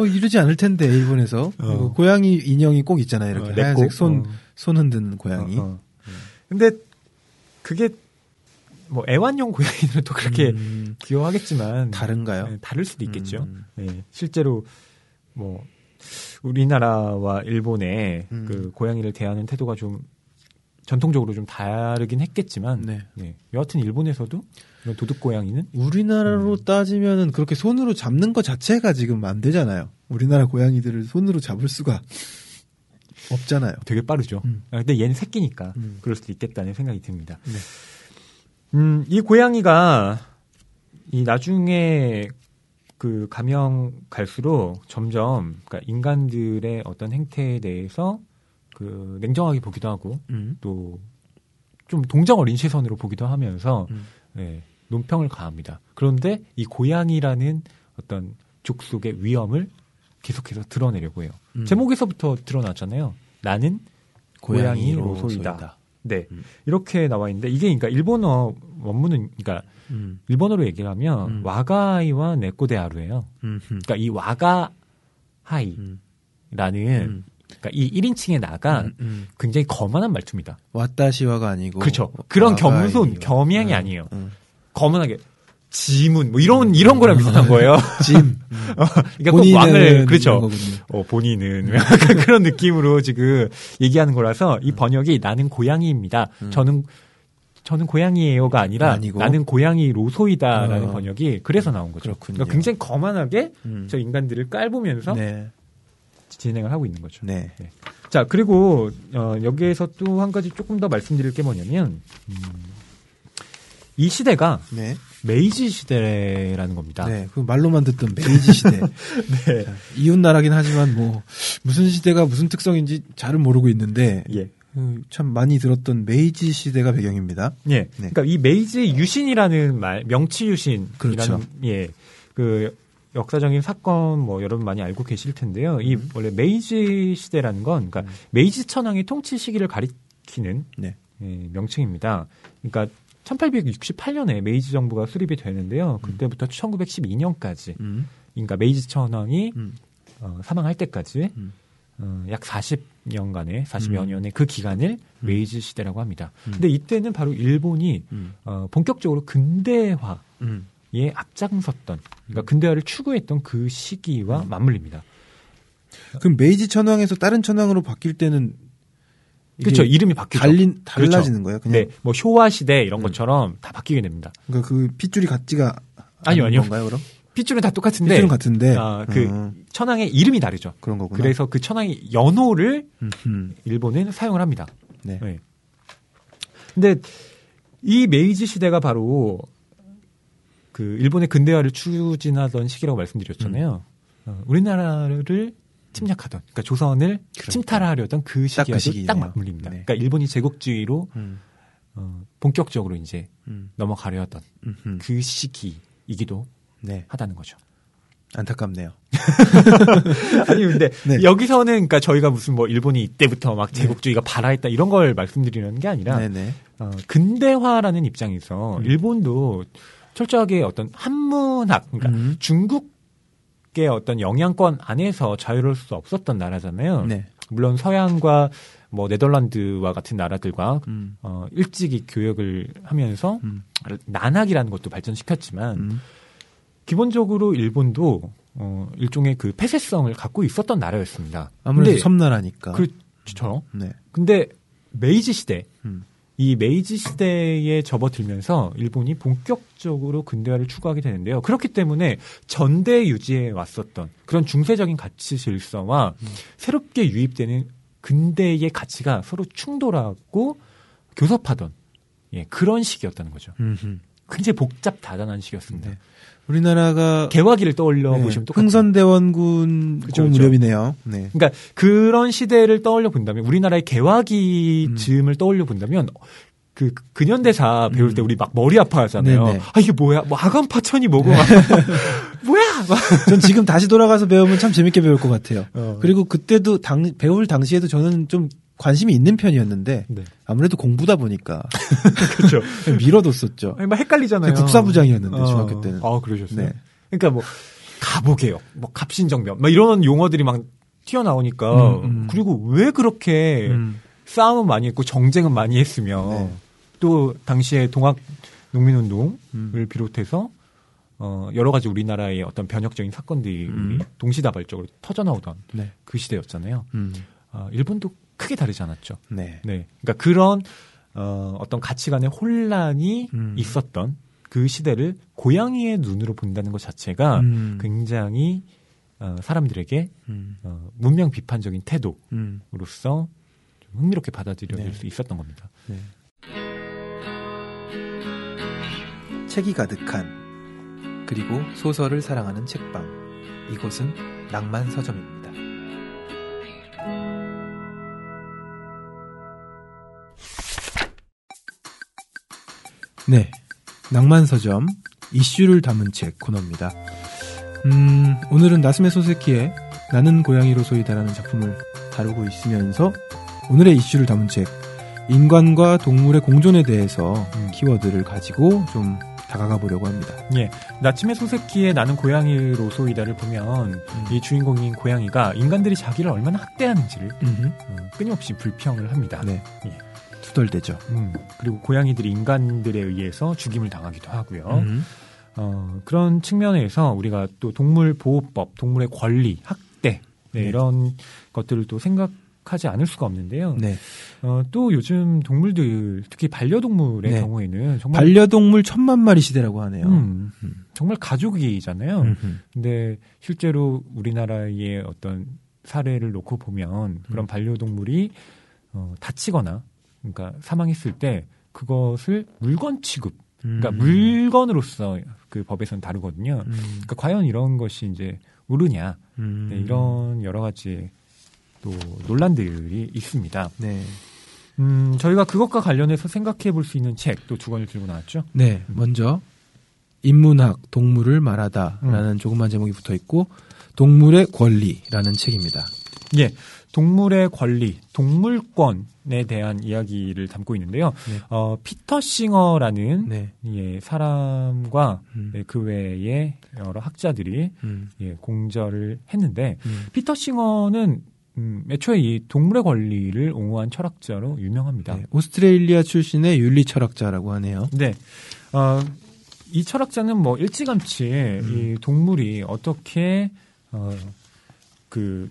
어, 이러지 않을 텐데, 일본에서. 어. 고양이 인형이 꼭 있잖아요. 이렇게 어, 내 하얀색 꼭. 손, 어. 손 흔드는 고양이. 어, 어. 근데 그게 뭐 애완용 고양이는 또 그렇게 음, 귀여워하겠지만 다른가요? 네, 다를 수도 있겠죠. 음. 네, 실제로 뭐 우리나라와 일본의 음. 그 고양이를 대하는 태도가 좀 전통적으로 좀 다르긴 했겠지만 네. 네. 여하튼 일본에서도 이런 도둑 고양이는 우리나라로 음. 따지면은 그렇게 손으로 잡는 것 자체가 지금 안 되잖아요. 우리나라 고양이들을 손으로 잡을 수가 없잖아요. 되게 빠르죠. 음. 아, 근데 얘는 새끼니까 음. 그럴 수도 있겠다는 생각이 듭니다. 네. 음, 이 고양이가 이 나중에 그 가면 갈수록 점점 그러니까 인간들의 어떤 행태에 대해서 그 냉정하게 보기도 하고 음. 또좀 동정 어린 시선으로 보기도 하면서 음. 네, 논평을 가합니다. 그런데 이 고양이라는 어떤 족속의 위험을 계속해서 드러내려고 해요. 음. 제목에서부터 드러났잖아요. 나는 고양이 로소이다. 네. 음. 이렇게 나와 있는데 이게 그러니까 일본어 원문은 그러니까 음. 일본어로 얘기를 하면 음. 와가이와 네코데아루예요. 음. 음. 그러니까 이 와가하이라는 음. 음. 그러니까 이 1인칭의 나가 음. 음. 굉장히 거만한 말투입니다. 왔다시와가 아니고 그렇죠. 그런. 겸손, 겸양이 음. 아니에요. 음. 거만하게 지문 뭐 이런 이런 거랑 비슷한 거예요. 짐. 그러니까 꼭 왕을 그렇죠. 어, 본인은 약간 그런 느낌으로 지금 얘기하는 거라서 이 번역이 나는 고양이입니다. 음. 저는 저는 고양이에요가 아니라 아니고. 나는 고양이 로소이다라는 어. 번역이 그래서 나온 거죠. 그렇군요. 그러니까 굉장히 거만하게 음. 저 인간들을 깔보면서 네. 진행을 하고 있는 거죠. 네. 자 그리고 어, 여기에서 또 한 가지 조금 더 말씀드릴 게 뭐냐면 음, 이 시대가 네. 메이지 시대라는 겁니다. 네. 그 말로만 듣던 메이지 시대. 네. 자, 이웃 나라긴 하지만 뭐 무슨 시대가 무슨 특성인지 잘은 모르고 있는데 예. 음, 참 많이 들었던 메이지 시대가 배경입니다. 예. 네. 그러니까 이 메이지 유신이라는 말, 명치 유신이라는 그렇죠. 예. 그 역사적인 사건 뭐 여러분 많이 알고 계실 텐데요. 이 음. 원래 메이지 시대라는 건 그러니까 메이지 천황의 통치 시기를 가리키는 네. 예, 명칭입니다. 그러니까 1868년에 메이지 정부가 수립이 되는데요. 그때부터 1912년까지 음. 그러니까 메이지 천황이 음. 어, 사망할 때까지 음. 어, 약 40년간의 40여 음. 년의 그 기간을 메이지 시대라고 합니다. 음. 근데 이때는 바로 일본이 음. 어, 본격적으로 근대화 음. 에 앞장섰던 그러니까 근대화를 추구했던 그 시기와 음. 맞물립니다. 그럼 메이지 천황에서 다른 천황으로 바뀔 때는 그렇죠. 이름이 바뀌죠. 달린 달라지는 거예요. 그냥 네, 뭐 효화 시대 이런 음. 것처럼 다 바뀌게 됩니다. 그러니까 그 핏줄이 같지가 아니요, 아니요. 건가요, 그럼? 핏줄은 다 똑같은데 핏줄은 같은데 아, 그 음, 천황의 이름이 다르죠. 그런 거구나. 그래서 그 천황의 연호를 음, 음. 일본은 사용을 합니다. 네. 네. 근데 이 메이지 시대가 바로 그 일본의 근대화를 추진하던 시기라고 말씀드렸잖아요. 어, 우리나라를 침략하던, 그러니까 조선을 침탈하려던 그 딱그 시기와도 시기네요. 딱 맞물립니다. 네. 그러니까 일본이 제국주의로 음, 어, 본격적으로 이제 음, 넘어가려던 음, 음. 그 시기이기도 네. 하다는 거죠. 안타깝네요. 아니 근데 네. 여기서는 그러니까 저희가 무슨 뭐 일본이 이때부터 막 제국주의가 발화했다 이런 걸 말씀드리는 게 아니라 네네. 어, 근대화라는 입장에서 음. 일본도 철저하게 어떤 한문학, 그러니까 음. 중국 의 어떤 영향권 안에서 자유로울 수 없었던 나라잖아요. 네. 물론 서양과 뭐 네덜란드와 같은 나라들과 음, 어, 일찍이 교역을 하면서 음, 난학이라는 것도 발전시켰지만 음. 기본적으로 일본도 어, 일종의 그 폐쇄성을 갖고 있었던 나라였습니다. 아무래도 근데 섬나라니까. 그렇죠. 네. 근데 메이지 시대 음. 이 메이지 시대에 접어들면서 일본이 본격적으로 근대화를 추구하게 되는데요. 그렇기 때문에 전대 유지해 왔었던 그런 중세적인 가치 질서와 음. 새롭게 유입되는 근대의 가치가 서로 충돌하고 교섭하던 예, 그런 시기였다는 거죠. 음흠. 굉장히 복잡 다단한 시기였습니다. 네. 우리나라가 개화기를 떠올려 네, 보시면 똑같아요. 흥선대원군 그 그쵸. 무렵이네요. 네. 그러니까 그런 시대를 떠올려 본다면 우리나라의 개화기 음. 즈음을 떠올려 본다면 그 근현대사 배울 때 음. 우리 막 머리 아파하잖아요. 네네. 아 이게 뭐야? 뭐 아간 파천이 뭐고? 막 뭐야? 막. 전 지금 다시 돌아가서 배우면 참 재밌게 배울 것 같아요. 어. 그리고 그때도 당, 배울 당시에도 저는 좀 관심이 있는 편이었는데 네. 아무래도 공부다 보니까 그렇죠. 밀어뒀었죠. 아니, 막 헷갈리잖아요. 국사부장이었는데, 어. 중학교 때는. 아 그러셨어요. 네. 그러니까 뭐 가보개혁, 뭐 갑신정변, 막 이런 용어들이 막 튀어나오니까 음, 음. 그리고 왜 그렇게 음. 싸움은 많이 했고 정쟁은 많이 했으며 네. 또 당시에 동학 농민운동을 음. 비롯해서 어 여러 가지 우리나라의 어떤 변혁적인 사건들이 음. 동시다발적으로 터져 나오던 네. 그 시대였잖아요. 음. 아, 일본도 크게 다르지 않았죠. 네. 네, 그러니까 그런 어, 어떤 가치관의 혼란이 음. 있었던 그 시대를 고양이의 눈으로 본다는 것 자체가 음. 굉장히 어, 사람들에게 음. 어, 문명 비판적인 태도 음. 로서 좀 흥미롭게 받아들여질 네. 수 있었던 겁니다. 네. 책이 가득한 그리고 소설을 사랑하는 책방 이곳은 낭만 서점입니다. 네, 낭만 서점 이슈를 담은 책 코너입니다. 음, 오늘은 나스메 소세키의 나는 고양이로소이다라는 작품을 다루고 있으면서 오늘의 이슈를 담은 책 인간과 동물의 공존에 대해서 음. 키워드를 가지고 좀 다가가 보려고 합니다. 예, 나침의 소세키의 나는 고양이로소이다를 보면 음. 이 주인공인 고양이가 인간들이 자기를 얼마나 학대하는지를. 어, 끊임없이 불평을 합니다. 네. 예. 투덜대죠. 음, 그리고 고양이들이 인간들에 의해서 죽임을 당하기도 하고요. 음. 어, 그런 측면에서 우리가 또 동물 보호법, 동물의 권리, 학대 네, 네. 이런 것들을 또 생각하지 않을 수가 없는데요. 네. 어, 또 요즘 동물들, 특히 반려동물의 네. 경우에는 정말 반려동물 천만 마리 시대라고 하네요. 음, 음. 정말 가족이잖아요. 음흠. 근데 실제로 우리나라의 어떤 사례를 놓고 보면 그런 음. 반려동물이 어, 다치거나 그러니까 사망했을 때 그것을 물건 취급, 그러니까 음. 물건으로서 그 법에서는 다루거든요. 음. 그러니까 과연 이런 것이 이제 옳으냐 음. 네, 이런 여러 가지 또 논란들이 있습니다. 네. 음, 저희가 그것과 관련해서 생각해 볼 수 있는 책 또 두 권을 들고 나왔죠. 네. 먼저 인문학 동물을 말하다라는 조그만 제목이 붙어 있고 동물의 권리라는 책입니다. 예. 동물의 권리, 동물권 에 대한 이야기를 담고 있는데요. 네. 어, 피터 싱어라는 네. 예, 사람과 음. 예, 그 외에 여러 학자들이 음. 예, 공저를 했는데 음. 피터 싱어는 음, 애초에 이 동물의 권리를 옹호한 철학자로 유명합니다. 네, 오스트레일리아 출신의 윤리 철학자라고 하네요. 네. 어, 이 철학자는 뭐 일찌감치 음. 이 동물이 어떻게 어, 그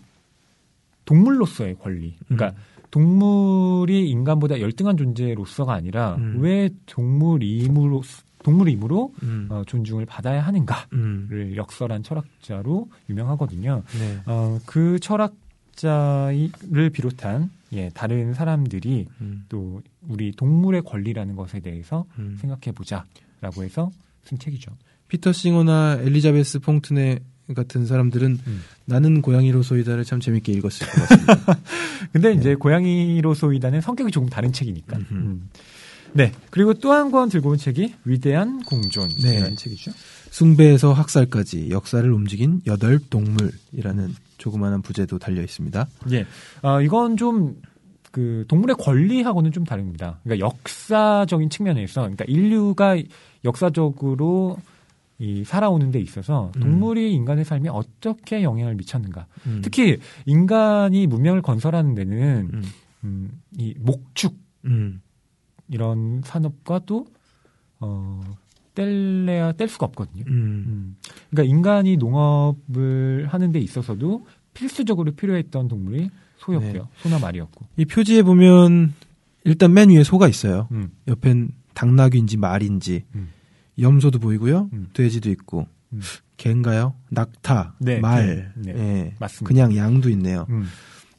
동물로서의 권리, 그러니까 음. 동물이 인간보다 열등한 존재로서가 아니라 음. 왜 동물임으로 동물임으로 음. 어, 존중을 받아야 하는가를 음. 역설한 철학자로 유명하거든요. 네. 어, 그 철학자를 비롯한 예, 다른 사람들이 음. 또 우리 동물의 권리라는 것에 대해서 음. 생각해 보자라고 해서 쓴 책이죠. 피터 싱어나 엘리자베스 퐁트네 같은 사람들은 음. 나는 고양이로소이다를 참 재밌게 읽었을 것 같습니다. 근데 이제 고양이로소이다는 성격이 조금 다른 책이니까. 음. 네. 그리고 또 한 권 들고 온 책이 위대한 공존이라는 네. 책이죠. 숭배에서 학살까지 역사를 움직인 여덟 동물이라는 조그마한 부제도 달려 있습니다. 예. 어, 이건 좀 그 동물의 권리하고는 좀 다릅니다. 그러니까 역사적인 측면에서 그러니까 인류가 역사적으로 이 살아오는 데 있어서 음. 동물이 인간의 삶에 어떻게 영향을 미쳤는가. 음. 특히 인간이 문명을 건설하는 데는 음. 음, 이 목축 음. 이런 산업과 또 어, 뗄래야 뗄 수가 없거든요. 음. 음. 그러니까 인간이 농업을 하는 데 있어서도 필수적으로 필요했던 동물이 소였고요. 네. 소나 말이었고. 이 표지에 보면 일단 맨 위에 소가 있어요. 음. 옆엔 당나귀인지 말인지 음. 염소도 보이고요. 음. 돼지도 있고 음. 개인가요? 낙타, 네, 말, 개. 네. 예. 맞습니다. 그냥 양도 있네요. 음.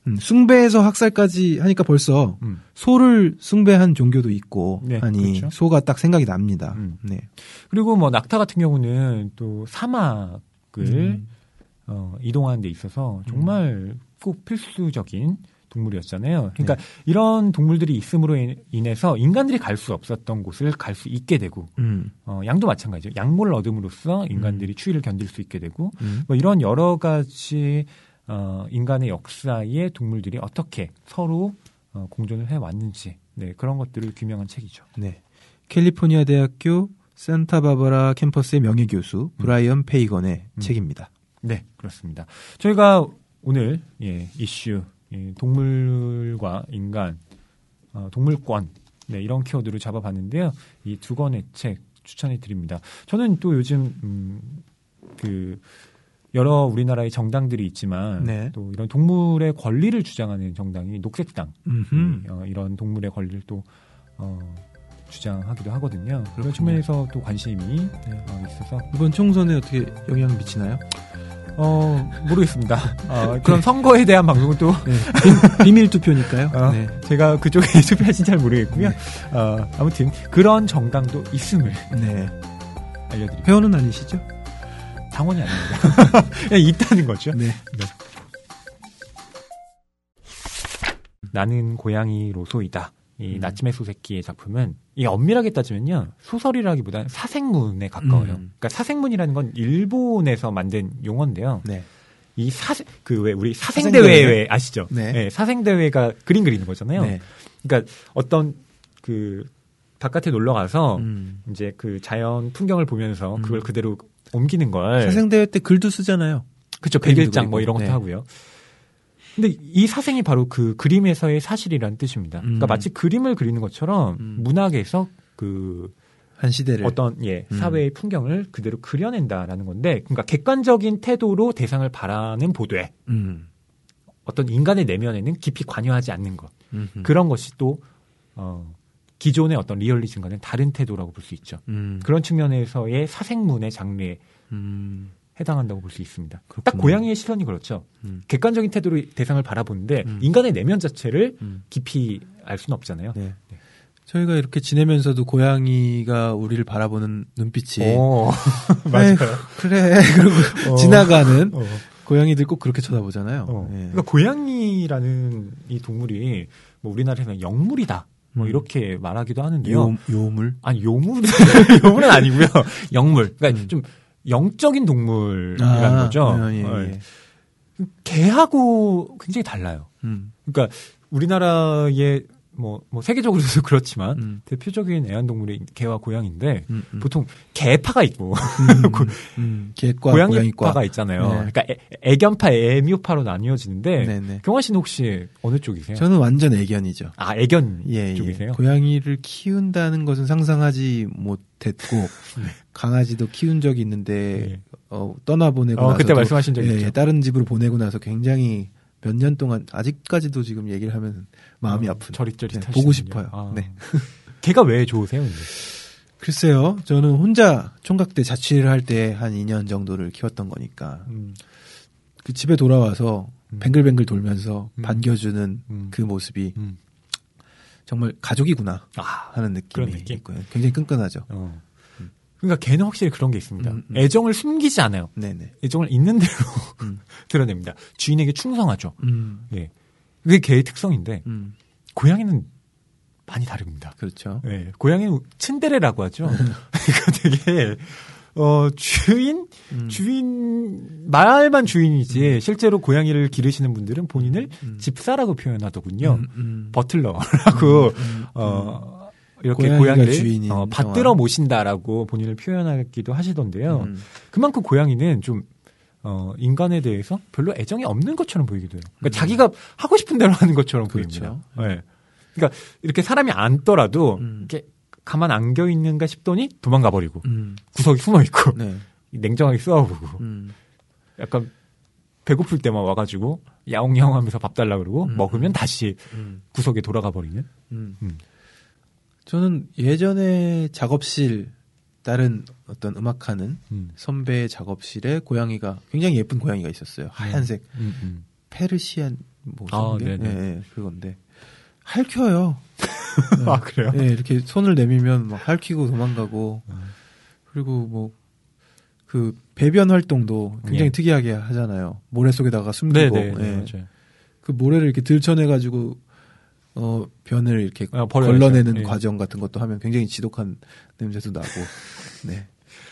음, 숭배에서 학살까지 하니까 벌써 음. 소를 숭배한 종교도 있고 네, 하니 그렇죠. 소가 딱 생각이 납니다. 음. 네. 그리고 뭐 낙타 같은 경우는 또 사막을 음. 어, 이동하는 데 있어서 정말 꼭 필수적인 동물이었잖아요. 그러니까 네. 이런 동물들이 있음으로 인- 인해서 인간들이 갈 수 없었던 곳을 갈 수 있게 되고 음. 어, 양도 마찬가지죠. 양모를 얻음으로써 인간들이 추위를 견딜 수 있게 되고 음. 뭐 이런 여러 가지 어, 인간의 역사에 동물들이 어떻게 서로 어, 공존을 해 왔는지 네, 그런 것들을 규명한 책이죠. 네. 캘리포니아 대학교 산타바바라 캠퍼스의 명예 교수 브라이언 페이건의 음. 책입니다. 네, 그렇습니다. 저희가 오늘 예, 이슈 예, 동물과 인간, 어, 동물권 네, 이런 키워드를 잡아봤는데요. 이 두 권의 책 추천해 드립니다. 저는 또 요즘 음, 그 여러 우리나라의 정당들이 있지만 네. 또 이런 동물의 권리를 주장하는 정당이 녹색당 음흠. 어, 이런 동물의 권리를 또 어, 주장하기도 하거든요. 그렇군요. 그런 측면에서 또 관심이 어, 있어서 이번 총선에 어떻게 영향을 미치나요? 어, 모르겠습니다. 어, 그런 선거에 대한 방송은 또 네. 비- 비밀 투표니까요. 어, 네. 제가 그쪽에 투표하신 잘 모르겠고요. 어, 아무튼 그런 정당도 있음을 네. 알려드립니다. 회원은 아니시죠? 당원이 아닙니다. 그냥 있다는 거죠. 네. 나는 고양이로소이다. 이 음. 나츠메 소세키의 작품은 이 엄밀하게 따지면요 소설이라기보다는 사생문에 가까워요. 음. 그러니까 사생문이라는 건 일본에서 만든 용어인데요. 네. 이 사생 그왜 우리 사생대회. 사생대회 아시죠? 네. 사생대회가 그림 그리는 거잖아요. 네. 그러니까 어떤 그 바깥에 놀러 가서 음. 이제 그 자연 풍경을 보면서 음. 그걸 그대로 옮기는 걸 사생대회 때 글도 쓰잖아요. 그림도 백일장 뭐. 이런 것도 네. 하고요. 근데 이 사생이 바로 그 그림에서의 사실이라는 뜻입니다. 그러니까 음. 마치 그림을 그리는 것처럼 음. 문학에서 그 한 시대를. 어떤 예 음. 사회의 풍경을 그대로 그려낸다라는 건데, 그러니까 객관적인 태도로 대상을 바라는 보되 음. 어떤 인간의 내면에는 깊이 관여하지 않는 것 음흠. 그런 것이 또 어, 기존의 어떤 리얼리즘과는 다른 태도라고 볼 수 있죠. 음. 그런 측면에서의 사생문의 장르에 음. 해당한다고 볼 수 있습니다. 딱 그렇군요. 고양이의 시선이 그렇죠. 음. 객관적인 태도로 대상을 바라보는데 음. 인간의 내면 자체를 음. 깊이 알 수는 없잖아요. 네. 저희가 이렇게 지내면서도 고양이가 우리를 바라보는 눈빛이 오, 아이고, 그래 그리고 어. 지나가는 어. 고양이들 꼭 그렇게 쳐다보잖아요. 어. 예. 그러니까 고양이라는 이 동물이 뭐 우리나라에서는 영물이다 뭐 음. 이렇게 말하기도 하는데요. 요, 요물? 아니 요물 요물은 아니고요. 영물. 그러니까 음. 좀 영적인 동물이라는 거죠. 아, 예, 어, 예. 개하고 굉장히 달라요. 음, 그러니까 우리나라의 뭐, 뭐 세계적으로도 그렇지만 음, 대표적인 애완동물이 개와 고양인데 음, 음. 보통 개파가 있고 음, 고- 음, 개과, 고양이파가. 있잖아요. 네. 그러니까 애, 애견파, 애묘파로 나뉘어지는데 네 네. 경화 씨는 혹시 어느 쪽이세요? 저는 완전 애견이죠. 아 애견 예, 쪽이세요? 예. 고양이를 키운다는 것은 상상하지 못했고 네. 강아지도 키운 적이 있는데 예. 어, 떠나보내고 어, 나서 그때 말씀하신 적 예, 있죠. 예, 다른 집으로 보내고 나서 굉장히 몇 년 동안 아직까지도 지금 얘기를 하면 마음이 어, 아픈. 저릿저릿 네. 보고 싶어요. 아. 네. 개가 왜 좋으세요? 근데? 글쎄요, 저는 혼자 총각 때 자취를 할 때 한 2년 정도를 키웠던 거니까 음, 그 집에 돌아와서 음. 뱅글뱅글 돌면서 음. 반겨주는 음. 그 모습이 음. 정말 가족이구나 아, 하는 느낌이 느낌? 있고요. 굉장히 끈끈하죠. 어. 그러니까 개는 확실히 그런 게 있습니다. 음, 음. 애정을 숨기지 않아요. 네네. 애정을 있는 대로 음. 드러냅니다. 주인에게 충성하죠. 음, 예. 그게 개의 특성인데 음, 고양이는 많이 다릅니다. 그렇죠. 예. 고양이는 츤데레라고 하죠. 그러니까 되게 어 주인 음. 주인 말만 주인이지 실제로 고양이를 기르시는 분들은 본인을 음. 집사라고 표현하더군요. 버틀러라고 음, 어 이렇게 고양이를 어, 받들어 모신다라고 본인을 표현하기도 하시던데요. 음. 그만큼 고양이는 좀 어, 인간에 대해서 별로 애정이 없는 것처럼 보이기도 해요. 그러니까 음. 자기가 하고 싶은 대로 하는 것처럼 그렇죠. 보입니다. 네. 그러니까 이렇게 사람이 앉더라도 음. 이렇게 가만 안겨 있는가 싶더니 도망가 버리고 음. 구석에 숨어 있고 네. 냉정하게 쏘아보고 음. 약간 배고플 때만 와가지고 야옹야옹하면서 밥 달라 그러고 음. 먹으면 다시 음. 구석에 돌아가 버리는. 음. 음. 저는 예전에 작업실 다른 어떤 음악하는 음. 선배의 작업실에 고양이가 굉장히 예쁜 고양이가 있었어요. 하얀색 음, 음. 페르시안 뭐 아? 네네. 예, 예, 그건데 핥혀요. 아 그래요? 예, 이렇게 손을 내밀면 막 핥히고 도망가고 음. 그리고 뭐 그 배변 활동도 굉장히 예. 특이하게 하잖아요. 모래 속에다가 숨기고 네네 예. 맞아요. 그 모래를 이렇게 들쳐내 가지고 어 변을 이렇게 아. 걸러내는 예. 과정 같은 것도 하면 굉장히 지독한 냄새도 나고 네.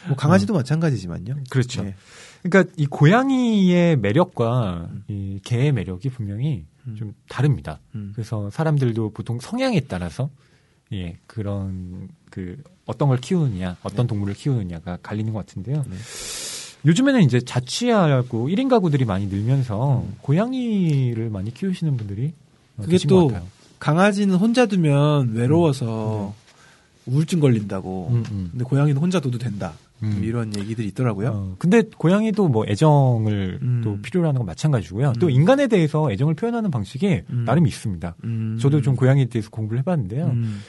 뭐 강아지도 마찬가지지만요. 그렇죠. 예. 그러니까 이 고양이의 매력과 이 개의 매력이 분명히 음. 좀 다릅니다. 음. 그래서 사람들도 보통 성향에 따라서 예 그런 그 어떤 걸 키우느냐, 어떤 동물을 키우느냐가 갈리는 것 같은데요. 네. 요즘에는 이제 자취하고 1인 가구들이 많이 늘면서 음. 고양이를 많이 키우시는 분들이 어, 그게 또. 강아지는 혼자 두면 외로워서 우울증 걸린다고. 음, 음. 근데 고양이는 혼자 둬도 된다. 음. 이런 얘기들이 있더라고요. 어, 근데 고양이도 뭐 애정을 음. 또 필요로 하는 건 마찬가지고요. 또 음. 인간에 대해서 애정을 표현하는 방식이 음. 나름 있습니다. 음. 저도 좀 고양이에 대해서 공부를 해봤는데요. 음.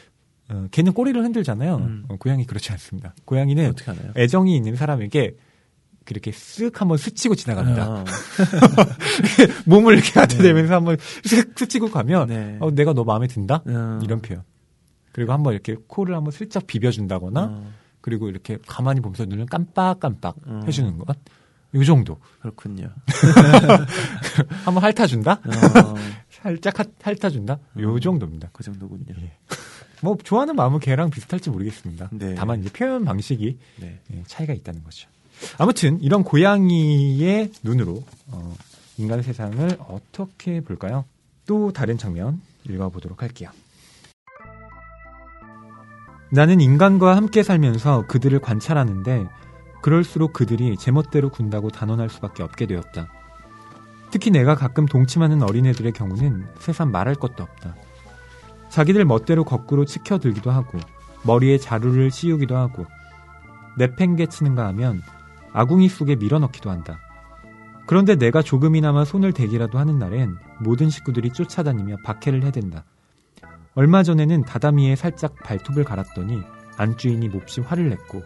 어, 걔는 꼬리를 흔들잖아요. 음. 어, 고양이 그렇지 않습니다. 고양이는 어떻게 하나요? 애정이 있는 사람에게 그렇게 쓱 한번 스치고 지나갑니다. 아, 몸을 이렇게 갖다대면서 한번 쓱 스치고 가면 네. 어, 내가 너 마음에 든다? 어. 이런 표현. 그리고 한번 이렇게 코를 한번 슬쩍 비벼준다거나 어, 그리고 이렇게 가만히 보면서 눈을 깜빡깜빡 음. 해주는 것. 요 정도. 그렇군요. 한번 핥아준다? 어, 살짝 핥- 핥아준다? 요 음. 정도입니다. 그 정도군요. 예. 뭐 좋아하는 마음은 걔랑 비슷할지 모르겠습니다. 네. 다만 이제 표현 방식이 네. 예, 차이가 있다는 거죠. 아무튼 이런 고양이의 눈으로 어, 인간 세상을 어떻게 볼까요? 또 다른 장면 읽어보도록 할게요. 나는 인간과 함께 살면서 그들을 관찰하는데 그럴수록 그들이 제멋대로 군다고 단언할 수밖에 없게 되었다. 특히 내가 가끔 동침하는 어린애들의 경우는 세상 말할 것도 없다. 자기들 멋대로 거꾸로 치켜들기도 하고 머리에 자루를 씌우기도 하고 내팽개치는가 하면 아궁이 속에 밀어넣기도 한다. 그런데 내가 조금이나마 손을 대기라도 하는 날엔 모든 식구들이 쫓아다니며 박해를 해댄다. 얼마 전에는 다다미에 살짝 발톱을 갈았더니 안주인이 몹시 화를 냈고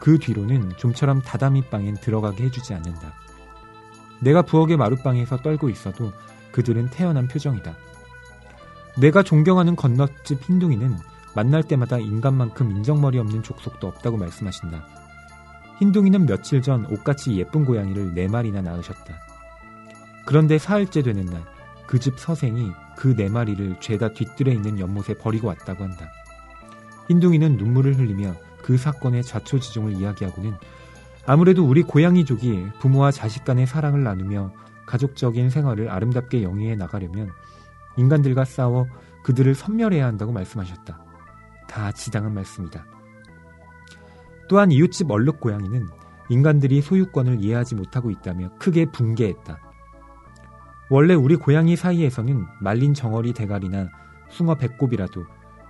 그 뒤로는 좀처럼 다다미 방엔 들어가게 해주지 않는다. 내가 부엌의 마룻방에서 떨고 있어도 그들은 태연한 표정이다. 내가 존경하는 건너집 흰둥이는 만날 때마다 인간만큼 인정머리 없는 족속도 없다고 말씀하신다. 흰둥이는 며칠 전 옷같이 예쁜 고양이를 네 마리나 낳으셨다. 그런데 사흘째 되는 날, 그 집 서생이 그 네 마리를 죄다 뒤뜰에 있는 연못에 버리고 왔다고 한다. 흰둥이는 눈물을 흘리며 그 사건의 자초지종을 이야기하고는 아무래도 우리 고양이족이 부모와 자식 간의 사랑을 나누며 가족적인 생활을 아름답게 영위해 나가려면 인간들과 싸워 그들을 섬멸해야 한다고 말씀하셨다. 다 지당한 말씀이다. 또한 이웃집 얼룩 고양이는 인간들이 소유권을 이해하지 못하고 있다며 크게 붕괴했다. 원래 우리 고양이 사이에서는 말린 정어리 대가리나 숭어 배꼽이라도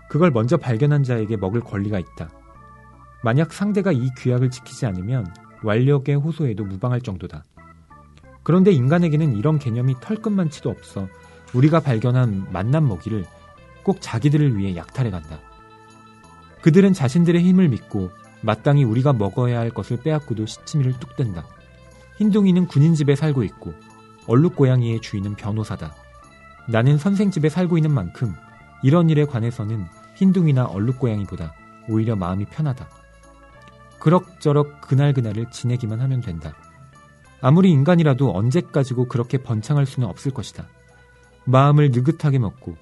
그걸 먼저 발견한 자에게 먹을 권리가 있다. 만약 상대가 이 규약을 지키지 않으면 완력의 호소에도 무방할 정도다. 그런데 인간에게는 이런 개념이 털끝만치도 없어 우리가 발견한 만남 먹이를 꼭 자기들을 위해 약탈해 간다. 그들은 자신들의 힘을 믿고 마땅히 우리가 먹어야 할 것을 빼앗고도 시치미를 뚝 댄다. 흰둥이는 군인 집에 살고 있고 얼룩 고양이의 주인은 변호사다. 나는 선생 집에 살고 있는 만큼 이런 일에 관해서는 흰둥이나 얼룩 고양이보다 오히려 마음이 편하다. 그럭저럭 그날그날을 지내기만 하면 된다. 아무리 인간이라도 언제까지고 그렇게 번창할 수는 없을 것이다. 마음을 느긋하게 먹고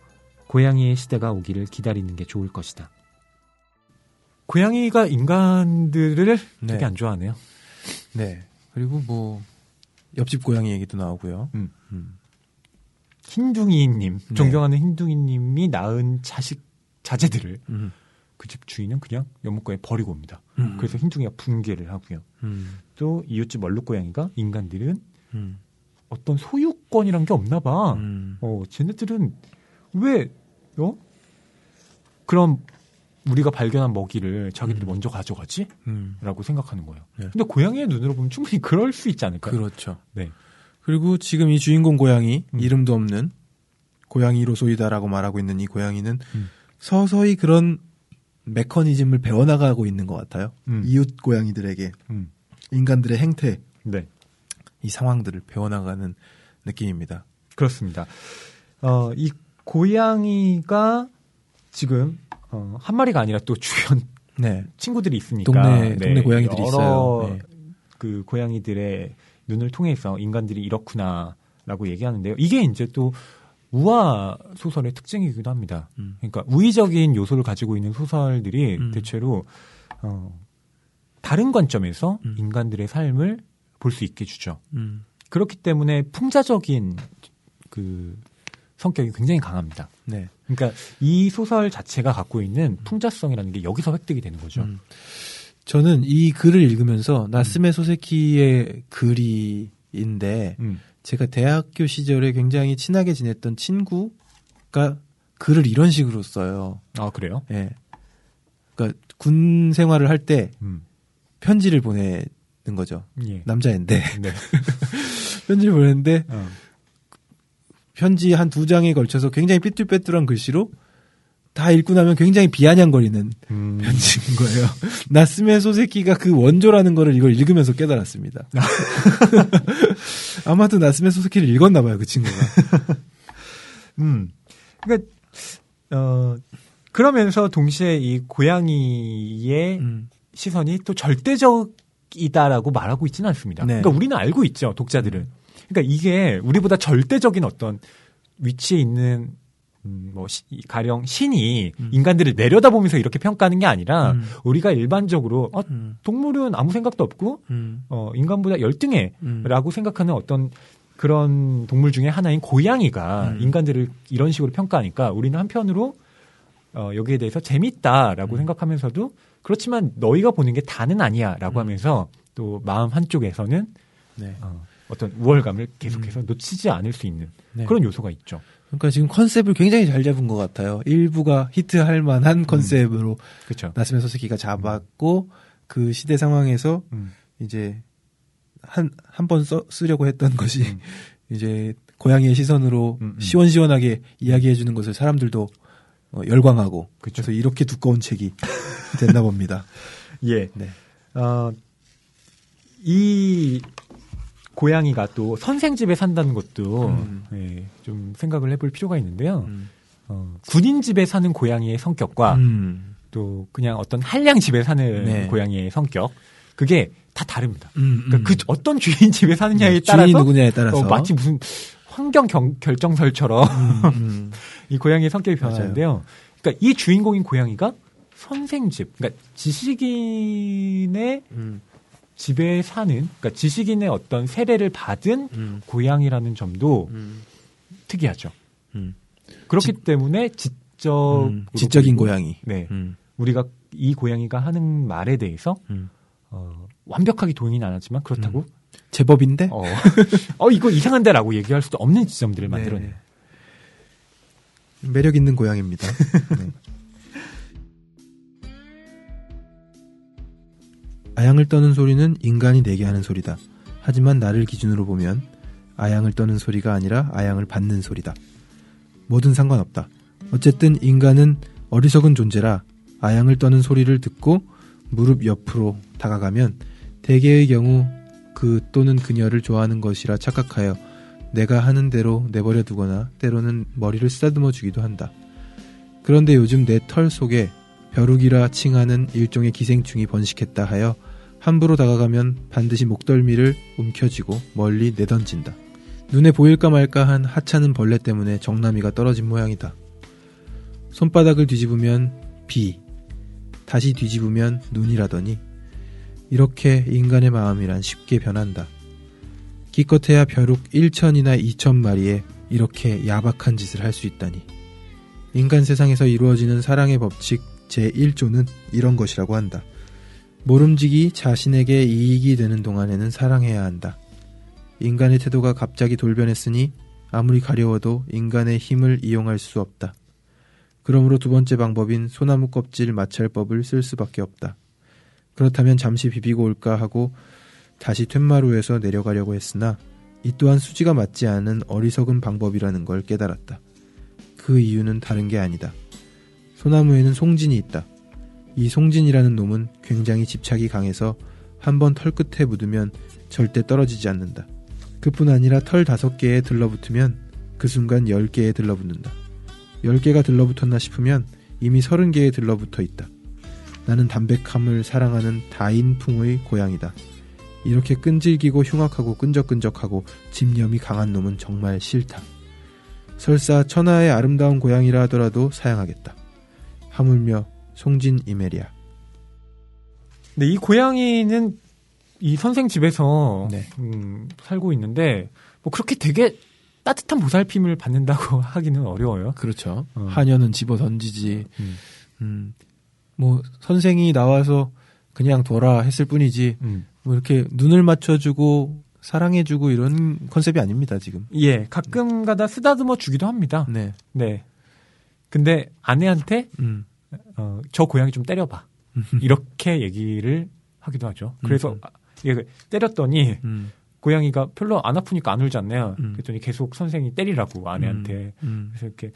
고양이의 시대가 오기를 기다리는 게 좋을 것이다. 고양이가 인간들을 네. 되게 안 좋아하네요. 네. 그리고 뭐 옆집 고양이 얘기도 나오고요. 음. 음. 흰둥이님, 네. 존경하는 흰둥이님이 낳은 자식 자제들을 음. 그집 주인은 그냥 연못가에 버리고 옵니다. 음. 그래서 흰둥이가 붕괴를 하고요. 음. 또 이웃집 얼룩 고양이가 인간들은 음. 어떤 소유권이란 게 없나 봐. 음. 어, 쟤네들은 왜, 어? 그럼 우리가 발견한 먹이를 자기들이 음. 먼저 가져가지? 음. 라고 생각하는 거예요. 네. 근데 고양이의 눈으로 보면 충분히 그럴 수 있지 않을까요? 그렇죠. 네. 그리고 지금 이 주인공 고양이 음. 이름도 없는 고양이로소이다라고 말하고 있는 이 고양이는 음. 서서히 그런 메커니즘을 배워나가고 있는 것 같아요. 음. 이웃 고양이들에게 음. 인간들의 행태, 네. 이 상황들을 배워나가는 느낌입니다. 그렇습니다. 어, 이 고양이가 지금 어, 한 마리가 아니라 또 주변 네. 친구들이 있으니까 동네 동네 고양이들이 여러 있어요. 네. 그 고양이들의 눈을 통해서 인간들이 이렇구나라고 얘기하는데요. 이게 이제 또 우화 소설의 특징이기도 합니다. 음. 그러니까 우의적인 요소를 가지고 있는 소설들이 음. 대체로 어, 다른 관점에서 음. 인간들의 삶을 볼 수 있게 주죠. 음. 그렇기 때문에 풍자적인 그 성격이 굉장히 강합니다. 네. 그러니까 이 소설 자체가 갖고 있는 풍자성이라는 게 여기서 획득이 되는 거죠. 음. 저는 이 글을 읽으면서 나스메 소세키의 글이인데 음. 제가 대학교 시절에 굉장히 친하게 지냈던 친구가 글을 이런 식으로 써요. 아 그래요? 예. 그러니까 군 생활을 할때 음. 편지를 보내는 거죠. 예. 남자인데 네. 편지를 보냈는데 어. 편지 한 두 장에 걸쳐서 굉장히 삐뚤빼뚤한 글씨로 다 읽고 나면 굉장히 비아냥거리는 음. 편지인 거예요. 나스메 소세키가 그 원조라는 거를 이걸 읽으면서 깨달았습니다. 아마도 나스메 소세키를 읽었나 봐요, 그 친구가. 음. 그러니까 어 그러면서 동시에 이 고양이의 음. 시선이 또 절대적이다라고 말하고 있지는 않습니다. 네. 그러니까 우리는 알고 있죠, 독자들은. 그러니까 이게 우리보다 절대적인 어떤 위치에 있는 음, 뭐 시- 가령 신이 음. 인간들을 내려다보면서 이렇게 평가하는 게 아니라 음. 우리가 일반적으로 어, 음. 동물은 아무 생각도 없고 음. 어, 인간보다 열등해 음. 라고 생각하는 어떤 그런 동물 중에 하나인 고양이가 음. 인간들을 이런 식으로 평가하니까 우리는 한편으로 어, 여기에 대해서 재밌다라고 음. 생각하면서도 그렇지만 너희가 보는 게 다는 아니야라고 음. 하면서 또 마음 한쪽에서는 네. 어, 어떤 우월감을 계속해서 놓치지 않을 수 있는 네. 그런 요소가 있죠. 그러니까 지금 컨셉을 굉장히 잘 잡은 것 같아요. 일부가 히트할 만한 컨셉으로 그렇죠. 나스메 소세키가 잡았고 그 시대 상황에서 음. 이제 한 한번 쓰려고 했던 것이 음. 이제 고양이의 시선으로 음, 음. 시원시원하게 이야기해 주는 것을 사람들도 어, 열광하고 그쵸. 그래서 이렇게 두꺼운 책이 됐나 봅니다. 예. 네. 어, 이 고양이가 또 선생 집에 산다는 것도 음. 예, 좀 생각을 해볼 필요가 있는데요. 음. 어, 군인 집에 사는 고양이의 성격과 음. 또 그냥 어떤 한량 집에 사는 네. 고양이의 성격 그게 다 다릅니다. 음, 그러니까 음. 그 어떤 주인 집에 사느냐에 네, 따라서 주인이 누구냐에 따라서 어, 마치 무슨 환경 경, 결정설처럼 음, 음. 이 고양이의 성격이 변하는데요. 그러니까 이 주인공인 고양이가 선생집, 그러니까 지식인의 음, 집에 사는, 그러니까 지식인의 어떤 세례를 받은 음, 고양이라는 점도 음, 특이하죠. 음. 그렇기 때문에 지적, 음, 지적인 고양이. 네, 음, 우리가 이 고양이가 하는 말에 대해서 음. 어, 완벽하게 동의는 안 하지만 그렇다고 제법인데? 어, 어 이거 이상한데라고 얘기할 수도 없는 지점들을 네. 만들어내요. 매력 있는 고양이입니다. 네. 아양을 떠는 소리는 인간이 내게 하는 소리다. 하지만 나를 기준으로 보면 아양을 떠는 소리가 아니라 아양을 받는 소리다. 뭐든 상관없다. 어쨌든 인간은 어리석은 존재라 아양을 떠는 소리를 듣고 무릎 옆으로 다가가면 대개의 경우 그 또는 그녀를 좋아하는 것이라 착각하여 내가 하는 대로 내버려 두거나 때로는 머리를 쓰다듬어 주기도 한다. 그런데 요즘 내 털 속에 벼룩이라 칭하는 일종의 기생충이 번식했다 하여 함부로 다가가면 반드시 목덜미를 움켜쥐고 멀리 내던진다. 눈에 보일까 말까 한 하찮은 벌레 때문에 정나미가 떨어진 모양이다. 손바닥을 뒤집으면 비, 다시 뒤집으면 눈이라더니 이렇게 인간의 마음이란 쉽게 변한다. 기껏해야 벼룩 1천이나 2천 마리에 이렇게 야박한 짓을 할 수 있다니. 인간 세상에서 이루어지는 사랑의 법칙 제1조는 이런 것이라고 한다. 모름지기 자신에게 이익이 되는 동안에는 사랑해야 한다. 인간의 태도가 갑자기 돌변했으니 아무리 가려워도 인간의 힘을 이용할 수 없다. 그러므로 두 번째 방법인 소나무 껍질 마찰법을 쓸 수밖에 없다. 그렇다면 잠시 비비고 올까 하고 다시 툇마루에서 내려가려고 했으나 이 또한 수지가 맞지 않은 어리석은 방법이라는 걸 깨달았다. 그 이유는 다른 게 아니다. 소나무에는 송진이 있다. 이 송진이라는 놈은 굉장히 집착이 강해서 한번 털 끝에 묻으면 절대 떨어지지 않는다. 그뿐 아니라 털 다섯 개에 들러붙으면 그 순간 열 개에 들러붙는다. 열 개가 들러붙었나 싶으면 이미 서른 개에 들러붙어 있다. 나는 담백함을 사랑하는 다인풍의 고양이다. 이렇게 끈질기고 흉악하고 끈적끈적하고 집념이 강한 놈은 정말 싫다. 설사 천하의 아름다운 고양이라 하더라도 사양하겠다. 하물며 송진 이메리아. 근데 이 고양이는 이 선생 집에서 네. 음, 살고 있는데 뭐 그렇게 되게 따뜻한 보살핌을 받는다고 하기는 어려워요. 그렇죠. 어. 하녀는 집어 던지지. 음. 음, 뭐 선생이 나와서 그냥 둬라 했을 뿐이지. 음. 뭐 이렇게 눈을 맞춰주고 사랑해주고 이런 컨셉이 아닙니다 지금. 예, 가끔 가다 쓰다듬어 주기도 합니다. 네. 네. 근데 아내한테 음. 어, 저 고양이 좀 때려봐. 이렇게 얘기를 하기도 하죠. 그래서 음. 아, 예, 때렸더니 음. 고양이가 별로 안 아프니까 안 울지 않나요? 음. 그랬더니 계속 선생이 때리라고 아내한테. 음. 그래서 이렇게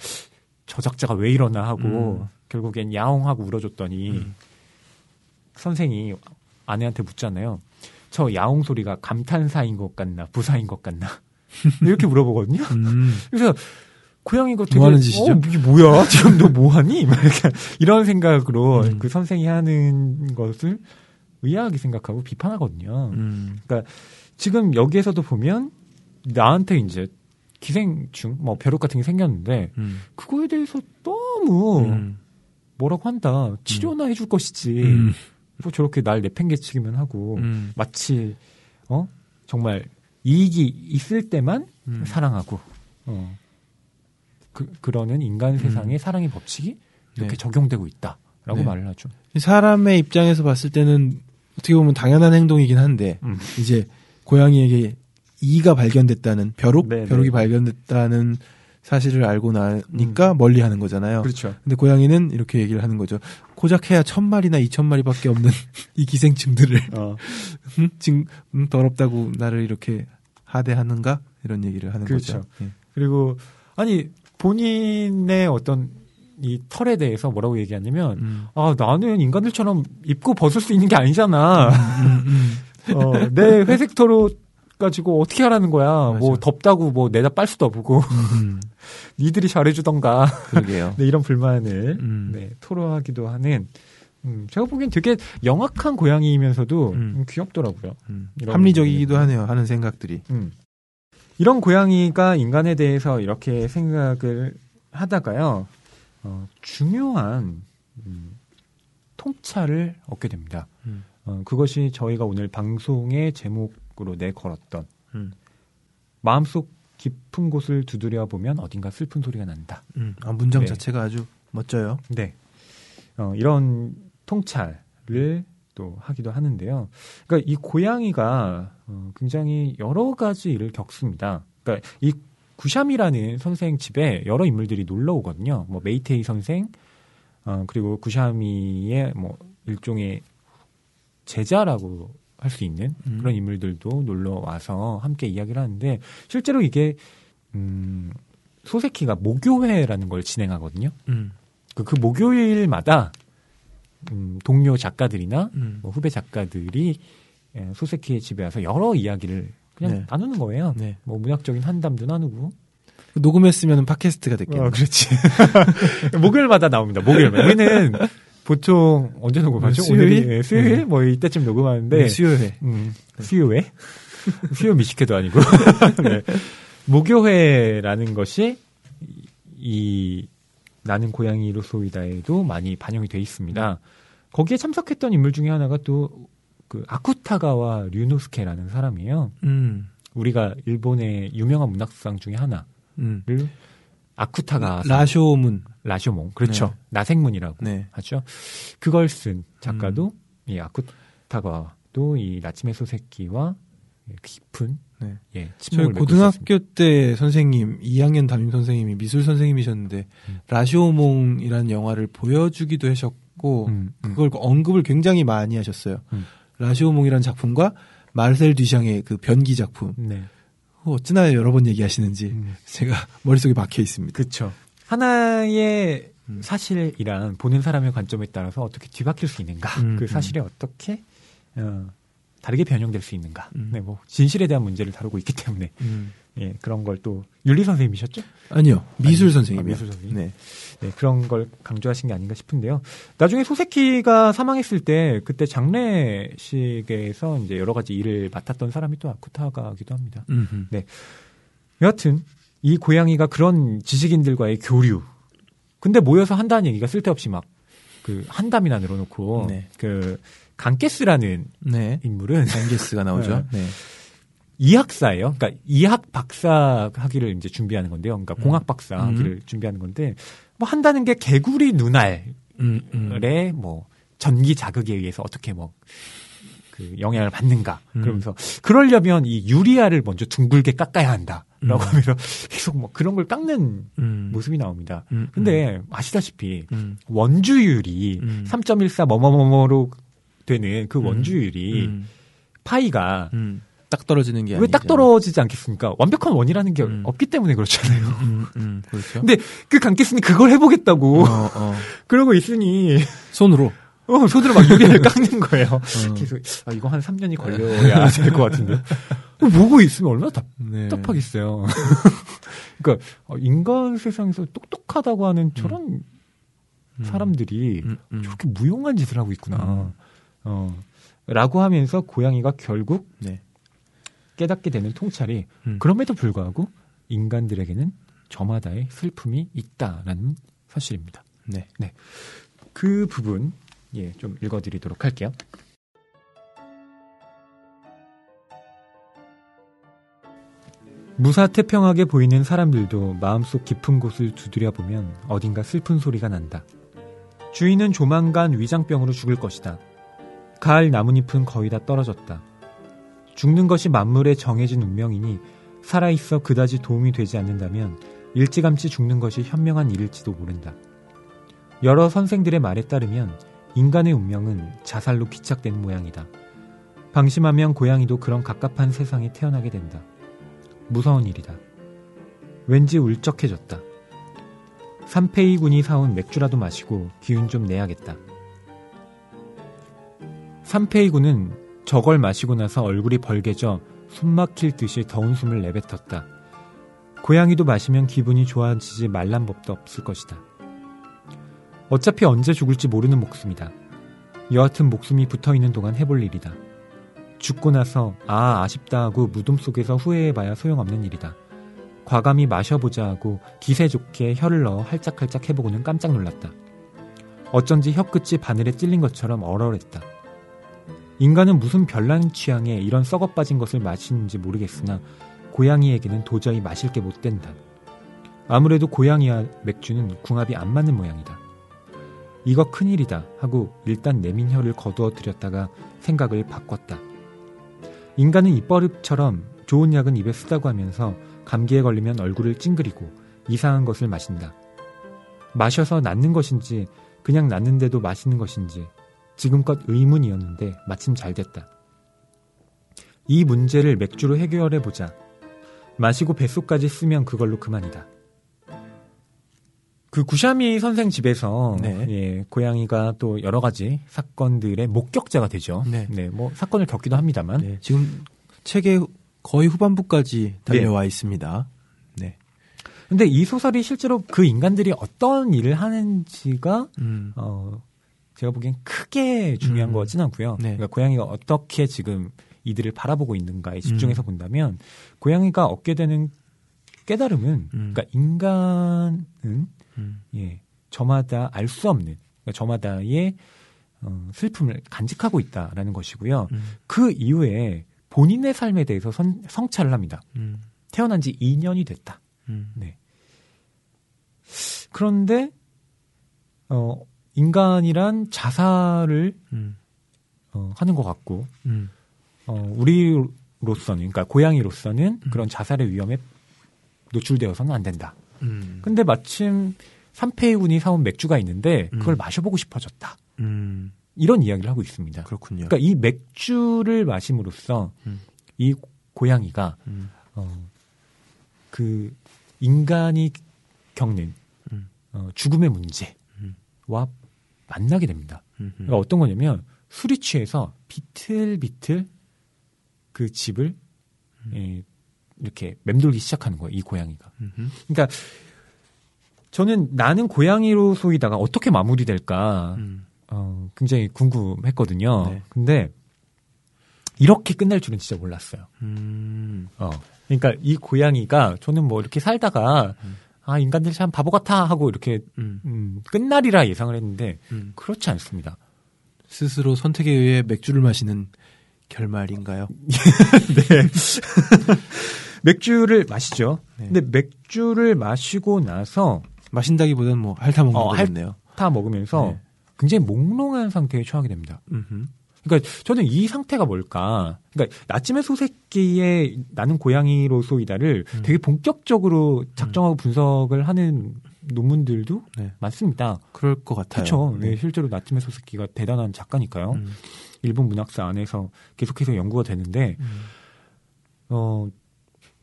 저작자가 왜 이러나 하고 음. 결국엔 야옹하고 울어줬더니 음. 선생이 아내한테 묻잖아요. 저 야옹 소리가 감탄사인 것 같나 부사인 것 같나 이렇게 물어보거든요. 음. 그래서 고양이가 되게 뭐 하는 짓이죠? 어, 이게 뭐야? 지금 너 뭐 하니? 막 이렇게 이런 생각으로 음. 그 선생이 하는 것을 의아하게 생각하고 비판하거든요. 음. 지금 여기에서도 보면 나한테 이제 기생충, 뭐 벼룩 같은 게 생겼는데 음. 그거에 대해서 너무 음. 뭐라고 한다. 치료나 해줄 것이지. 음. 뭐 저렇게 날 내팽개치기만 하고 음. 마치 어 정말 이익이 있을 때만 음. 사랑하고 어 그, 그러는 인간 세상의 사랑의 법칙이 이렇게 네. 적용되고 있다라고 네. 말을 하죠. 사람의 입장에서 봤을 때는 어떻게 보면 당연한 행동이긴 한데 음. 이제 고양이에게 이가 발견됐다는 벼룩 네, 벼룩이 네. 발견됐다는 사실을 알고 나니까 멀리 하는 거잖아요. 그렇죠. 근데 고양이는 이렇게 얘기를 하는 거죠. 고작 해야 천 마리나 이천 마리밖에 없는 이 기생충들을 어. 음, 지금 음, 더럽다고 나를 이렇게 하대하는가 이런 얘기를 하는 그렇죠. 거죠. 예. 그리고 아니 본인의 어떤 이 털에 대해서 뭐라고 얘기하냐면 음. 아 나는 인간들처럼 입고 벗을 수 있는 게 아니잖아. 음, 음. 어, 내 회색 털옷 가지고 어떻게 하라는 거야. 뭐 맞아. 덥다고 뭐 내다 빨 수도 없고 음, 니들이 잘해주던가. 그러게요. 네, 이런 불만을 음. 네, 토로하기도 하는. 음, 제가 보기엔 되게 영악한 고양이이면서도 음. 음, 귀엽더라고요. 음. 합리적이기도 하네요. 하는 생각들이. 음. 이런 고양이가 인간에 대해서 이렇게 생각을 하다가요, 어, 중요한 음, 통찰을 얻게 됩니다. 음. 어, 그것이 저희가 오늘 방송의 제목으로 내걸었던 음. 마음속 깊은 곳을 두드려 보면 어딘가 슬픈 소리가 난다. 음. 아, 문장 네. 자체가 아주 멋져요. 네. 어, 이런 통찰을 또 하기도 하는데요. 그러니까 이 고양이가 어, 굉장히 여러 가지 일을 겪습니다. 그러니까 이 구샴이라는 선생 집에 여러 인물들이 놀러 오거든요. 뭐 메이테이 선생, 어, 그리고 구샴이의 뭐 일종의 제자라고 할 수 있는 음. 그런 인물들도 놀러 와서 함께 이야기를 하는데 실제로 이게 음, 소세키가 모교회라는 걸 진행하거든요. 음. 그, 그 목요일마다 음, 동료 작가들이나 음. 뭐 후배 작가들이 예, 소세키의 집에 와서 여러 이야기를 그냥 네. 나누는 거예요. 네. 뭐 문학적인 한담도 나누고. 녹음했으면 팟캐스트가 됐겠네. 어, 그렇지. 목요일마다 나옵니다. 목요일마다. 우리는 보통 언제 녹음하죠? 수요일? 오늘이 예, 수요일 네. 뭐 이때쯤 녹음하는데 네, 수요회. 음, 수요회? 수요 미식회도 아니고. 네. 목요회라는 것이 이, 이 나는 고양이로 소이다에도 많이 반영이 돼 있습니다. 거기에 참석했던 인물 중에 하나가 또 그 아쿠타가와 류노스케라는 사람이에요. 음. 우리가 일본의 유명한 문학상 중에 하나를 음. 아쿠타가 라쇼문. 라쇼몽 그렇죠 네. 나생문이라고 네. 하죠. 그걸 쓴 작가도 이 아쿠타가도 이 나치메 소세키와 깊은 네. 예 저희. 고등학교 때 선생님, 2학년 담임 선생님이 미술 선생님이셨는데 음. 라쇼몽이라는 영화를 보여주기도 하셨고 음, 음. 그걸 언급을 굉장히 많이 하셨어요. 음. 라쇼몽이라는 작품과 마르셀 뒤샹의 그 변기 작품. 네. 그거 어찌나 여러 번 얘기하시는지 음. 제가 머릿속에 박혀 있습니다. 그렇죠. 하나의 음. 사실이란 보는 사람의 관점에 따라서 어떻게 뒤바뀔 수 있는가, 음, 그 음. 사실이 어떻게 어, 다르게 변형될 수 있는가, 음. 네, 뭐 진실에 대한 문제를 다루고 있기 때문에 음. 예, 그런 걸 또 윤리 선생님이셨죠? 아니요. 미술 아니, 선생님이요. 아, 미술 선생님. 네. 네, 그런 걸 강조하신 게 아닌가 싶은데요. 나중에 소세키가 사망했을 때 그때 장례식에서 이제 여러 가지 일을 맡았던 사람이 또 아쿠타가기도 합니다. 음흠. 여하튼 이 고양이가 그런 지식인들과의 교류. 근데 모여서 한다는 얘기가 쓸데없이 막 그 한담이나 늘어놓고 네. 그 강게스라는 네. 인물은 벤게스가 나오죠. 네. 이학사예요. 그러니까 이학 박사 학위를 이제 준비하는 건데요. 그러니까 음. 공학 박사 음. 학위를 준비하는 건데 뭐 한다는 게 개구리 눈알의 음, 음. 뭐 전기 자극에 의해서 어떻게 뭐 그 영향을 받는가 음. 그러면서 그러려면 이 유리알을 먼저 둥글게 깎아야 한다라고 음. 하면서 계속 뭐 그런 걸 깎는 음. 모습이 나옵니다. 음, 근데 아시다시피 음. 원주율이 음. 3.14 뭐뭐뭐뭐로 되는 그 원주율이 음. 파이가 음. 딱 떨어지는 게 왜 딱. 떨어지지 않겠습니까? 완벽한 원이라는 게 음. 없기 때문에 그렇잖아요. 음, 음, 그렇죠. 근데 그 강캐스는 그걸 해보겠다고 어, 어. 그러고 있으니 손으로. 어, 손으로 막 유리를 깎는 거예요. 어. 계속 아, 이거 한 3년이 걸려야 될 것 같은데 보고 있으면 얼마나 네. 답답하겠어요. 그러니까 어, 인간 세상에서 똑똑하다고 하는 저런 음. 사람들이 음, 음. 저렇게 무용한 짓을 하고 있구나. 음. 어. 라고 하면서 고양이가 결국 네. 깨닫게 되는 통찰이 음. 그럼에도 불구하고 인간들에게는 저마다의 슬픔이 있다라는 사실입니다. 네. 그 부분 예, 좀 읽어 드리도록 할게요. 무사태평하게 보이는 사람들도 마음속 깊은 곳을 두드려 보면 어딘가 슬픈 소리가 난다. 주인은 조만간 위장병으로 죽을 것이다. 가을 나뭇잎은 거의 다 떨어졌다. 죽는 것이 만물의 정해진 운명이니 살아있어 그다지 도움이 되지 않는다면 일찌감치 죽는 것이 현명한 일일지도 모른다. 여러 선생들의 말에 따르면 인간의 운명은 자살로 기착되는 모양이다. 방심하면 고양이도 그런 갑갑한 세상에 태어나게 된다. 무서운 일이다. 왠지 울적해졌다. 삼페이 군이 사온 맥주라도 마시고 기운 좀 내야겠다. 삼페이 군은 저걸 마시고 나서 얼굴이 벌개져 숨 막힐 듯이 더운 숨을 내뱉었다. 고양이도 마시면 기분이 좋아지지 말란 법도 없을 것이다. 어차피 언제 죽을지 모르는 목숨이다. 여하튼 목숨이 붙어 있는 동안 해볼 일이다. 죽고 나서 아 아쉽다 하고 무덤 속에서 후회해봐야 소용없는 일이다. 과감히 마셔보자 하고 기세 좋게 혀를 넣어 할짝할짝 해보고는 깜짝 놀랐다. 어쩐지 혀끝이 바늘에 찔린 것처럼 얼얼했다. 인간은 무슨 별난 취향에 이런 썩어 빠진 것을 마시는지 모르겠으나 고양이에게는 도저히 마실 게 못 된다. 아무래도 고양이와 맥주는 궁합이 안 맞는 모양이다. 이거 큰일이다 하고 일단 내민 혀를 거두어 들였다가 생각을 바꿨다. 인간은 입버릇처럼 좋은 약은 입에 쓰다고 하면서 감기에 걸리면 얼굴을 찡그리고 이상한 것을 마신다. 마셔서 낫는 것인지 그냥 낫는데도 마시는 것인지 지금껏 의문이었는데 마침 잘 됐다. 이 문제를 맥주로 해결해 보자. 마시고 뱃속까지 쓰면 그걸로 그만이다. 그 구샤미 선생 집에서 네. 예, 고양이가 또 여러 가지 사건들의 목격자가 되죠. 네. 뭐 사건을 겪기도 합니다만 네, 지금 책의 거의 후반부까지 달려와 있습니다. 네. 근데 이 소설이 실제로 그 인간들이 어떤 일을 하는지가 음. 어 제가 보기엔 크게 중요한 음. 것 같지는 않고요. 네. 그러니까 고양이가 어떻게 지금 이들을 바라보고 있는가에 집중해서 음. 본다면 고양이가 얻게 되는 깨달음은 음. 그러니까 인간은 음. 예 저마다 알 수 없는 그러니까 저마다의 어, 슬픔을 간직하고 있다라는 것이고요. 음. 그 이후에 본인의 삶에 대해서 선- 성찰을 합니다. 음. 태어난 지 2년이 됐다. 음. 네. 그런데 어 인간이란 자살을 음. 어, 하는 것 같고 음. 어 우리로서는 그러니까 고양이로서는 음. 그런 자살의 위험에 노출되어서는 안 된다. 음. 근데 마침 삼페이 군이 사온 맥주가 있는데 그걸 음. 마셔보고 싶어졌다. 음. 이런 이야기를 하고 있습니다. 그렇군요. 그러니까 이 맥주를 마심으로써 음. 이 고양이가 음. 어, 그 인간이 겪는 음. 어, 죽음의 문제와 만나게 됩니다. 음. 그러니까 어떤 거냐면 술이 취해서 비틀비틀 그 집을 예, 이렇게 맴돌기 시작하는 거예요. 이 고양이가. 음. 그러니까 저는 나는 고양이로 소이다가 어떻게 마무리될까 음. 어, 굉장히 궁금했거든요. 네. 근데 이렇게 끝날 줄은 진짜 몰랐어요. 음. 어. 그러니까 이 고양이가 저는 뭐 이렇게 살다가 음. 아 인간들 참 바보 같아 하고 이렇게 음. 음, 끝날이라 예상을 했는데 음. 그렇지 않습니다. 스스로 선택에 의해 맥주를 마시는 결말인가요? 맥주를 마시죠. 네. 근데 맥주를 마시고 나서 마신다기보다는 뭐 핥아 먹는 어, 핥- 거겠네요. 다 먹으면서 네. 굉장히 몽롱한 상태에 처하게 됩니다. 음흠. 그러니까 저는 이 상태가 뭘까? 그러니까 나침의 소새끼의 나는 고양이로소이다를 음. 되게 본격적으로 작정하고 분석을 하는 논문들도 네. 많습니다. 그럴 것 같아요. 그렇죠. 네, 실제로 나침의 소새끼가 대단한 작가니까요. 음. 일본 문학사 안에서 계속해서 연구가 되는데 음. 어.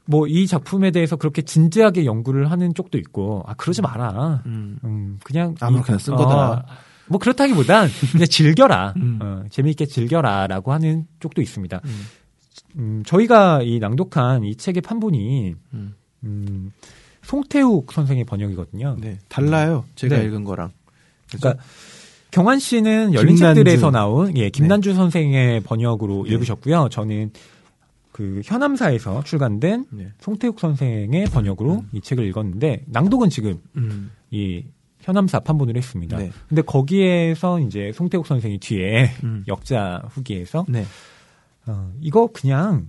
뭐 이 작품에 대해서 그렇게 진지하게 연구를 하는 쪽도 있고 아 그러지 마라. 음. 음 그냥 아무렇게나 이- 쓴 거다. 어, 뭐 그렇다기보단 그냥 즐겨라. 음. 어, 재미있게 즐겨라라고 하는 쪽도 있습니다. 음. 음, 저희가 이 낭독한 이 책의 판본이 음. 음, 송태욱 선생의 번역이거든요. 네. 달라요. 제가 네. 읽은 거랑. 그러니까 경환 씨는 열린 김난주. 책들에서 나온 예, 김난주 선생의 번역으로 네. 읽으셨고요. 저는 그 현암사에서 출간된 네. 송태욱 선생의 번역으로 음. 이 책을 읽었는데 낭독은 지금 음. 이 현암사 판본을 했습니다. 네. 근데 거기에서 이제 송태욱 선생이 뒤에 음. 역자 후기에서 네. 어, 이거 그냥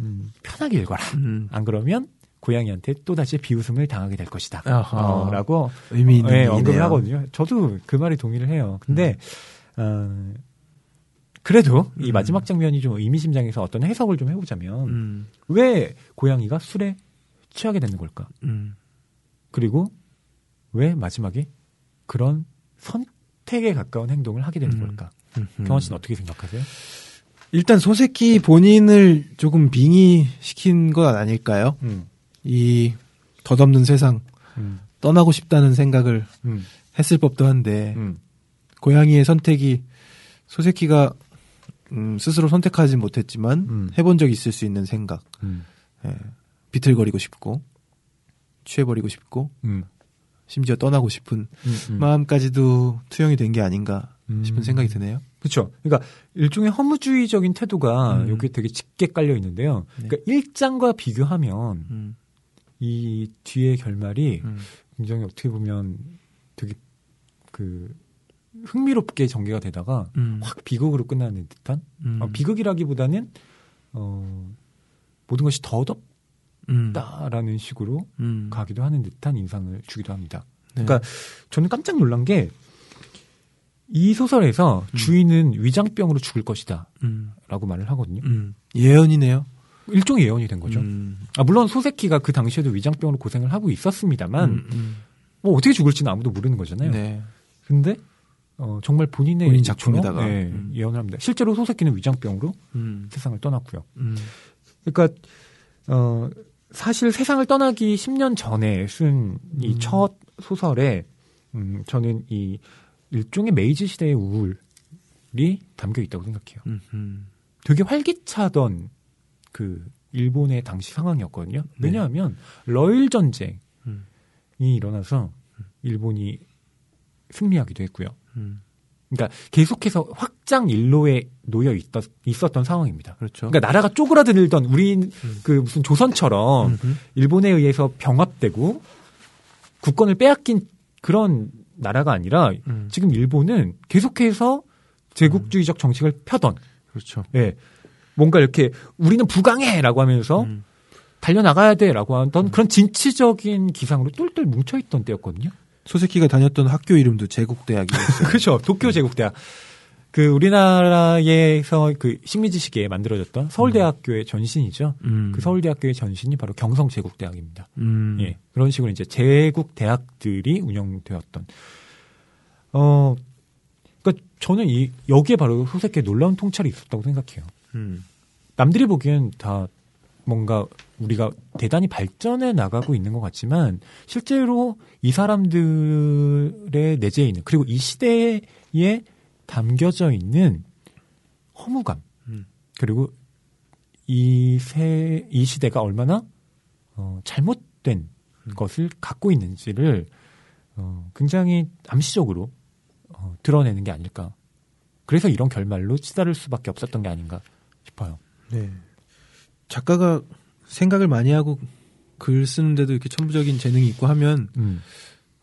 음, 편하게 읽어라. 음. 안 그러면 고양이한테 또 다시 비웃음을 당하게 될 것이다. 아하. 어, 라고 의미 있는 네, 얘기네요. 언급을 하거든요. 저도 그 말에 동의를 해요. 근데 음. 어, 그래도 이 음. 마지막 장면이 좀 의미심장해서 어떤 해석을 좀 해보자면 음. 왜 고양이가 술에 취하게 되는 걸까? 음. 그리고 왜 마지막에 그런 선택에 가까운 행동을 하게 되는 음. 걸까? 음. 경원 씨는 어떻게 생각하세요? 일단 소새끼 본인을 조금 빙의시킨 것 아닐까요? 음, 이 덧없는 세상 음, 떠나고 싶다는 생각을 음, 했을 법도 한데 음, 고양이의 선택이 소새끼가 음, 스스로 선택하지 못했지만 음. 해본 적 있을 수 있는 생각 음, 예. 비틀거리고 싶고 취해버리고 싶고 음, 심지어 떠나고 싶은 음, 음. 마음까지도 투영이 된 게 아닌가 싶은 생각이 드네요. 그렇죠. 그러니까 일종의 허무주의적인 태도가 음. 여기 되게 짙게 깔려 있는데요. 네. 그러니까 일장과 비교하면 음, 이 뒤의 결말이 음, 굉장히 어떻게 보면 되게 그 흥미롭게 전개가 되다가 음, 확 비극으로 끝나는 듯한 음, 어, 비극이라기보다는 어, 모든 것이 더 음, 덥다라는 식으로 음, 가기도 하는 듯한 인상을 주기도 합니다. 네. 그러니까 저는 깜짝 놀란 게 이 소설에서 음. 주인은 위장병으로 죽을 것이다라고 음, 말을 하거든요. 음, 예언이네요. 일종의 예언이 된 거죠. 음, 아, 물론 소세키가 그 당시에도 위장병으로 고생을 하고 있었습니다만 음, 음, 뭐 어떻게 죽을지는 아무도 모르는 거잖아요. 네. 근데 어, 정말 본인의 본인 작품에다가. 네, 음. 예언을 합니다. 실제로 소세키는 위장병으로 음, 세상을 떠났고요. 음, 그러니까 어, 사실 세상을 떠나기 10년 전에 쓴이 음. 첫 소설에 음, 저는 이 일종의 메이지 시대의 우울이 담겨 있다고 생각해요. 음, 음, 되게 활기차던 그 일본의 당시 상황이었거든요. 네. 왜냐하면 러일 전쟁이 음. 일어나서 일본이 승리하기도 했고요. 음, 그러니까 계속해서 확장 일로에 놓여 있었, 있었던 상황입니다. 그렇죠. 그러니까 나라가 쪼그라들던 우리 음. 그 무슨 조선처럼 음, 일본에 의해서 병합되고 국권을 빼앗긴 그런 나라가 아니라 음, 지금 일본은 계속해서 제국주의적 정책을 펴던 그렇죠. 예. 뭔가 이렇게 우리는 부강해라고 하면서 음, 달려나가야 돼라고 하던 그런 진취적인 기상으로 똘똘 뭉쳐 있던 때였거든요. 소세키가 다녔던 학교 이름도 제국대학이었어요. 그렇죠. 도쿄 제국대학. 그 우리나라에서 그 식민지시기에 만들어졌던 서울대학교의 전신이죠. 음, 그 서울대학교의 전신이 바로 경성제국대학입니다. 음, 예. 그런 식으로 이제 제국대학들이 운영되었던. 어, 그러니까 저는 이, 여기에 바로 소세키의 놀라운 통찰이 있었다고 생각해요. 음, 남들이 보기엔 다 뭔가 우리가 대단히 발전해 나가고 있는 것 같지만 실제로 이 사람들의 내재해 있는 그리고 이 시대에 담겨져 있는 허무감 음. 그리고 이 세, 이 시대가 얼마나 어, 잘못된 것을 갖고 있는지를 어, 굉장히 암시적으로 어, 드러내는 게 아닐까. 그래서 이런 결말로 치달을 수밖에 없었던 게 아닌가 싶어요. 네. 작가가 생각을 많이 하고 글 쓰는데도 이렇게 천부적인 재능이 있고 하면 음,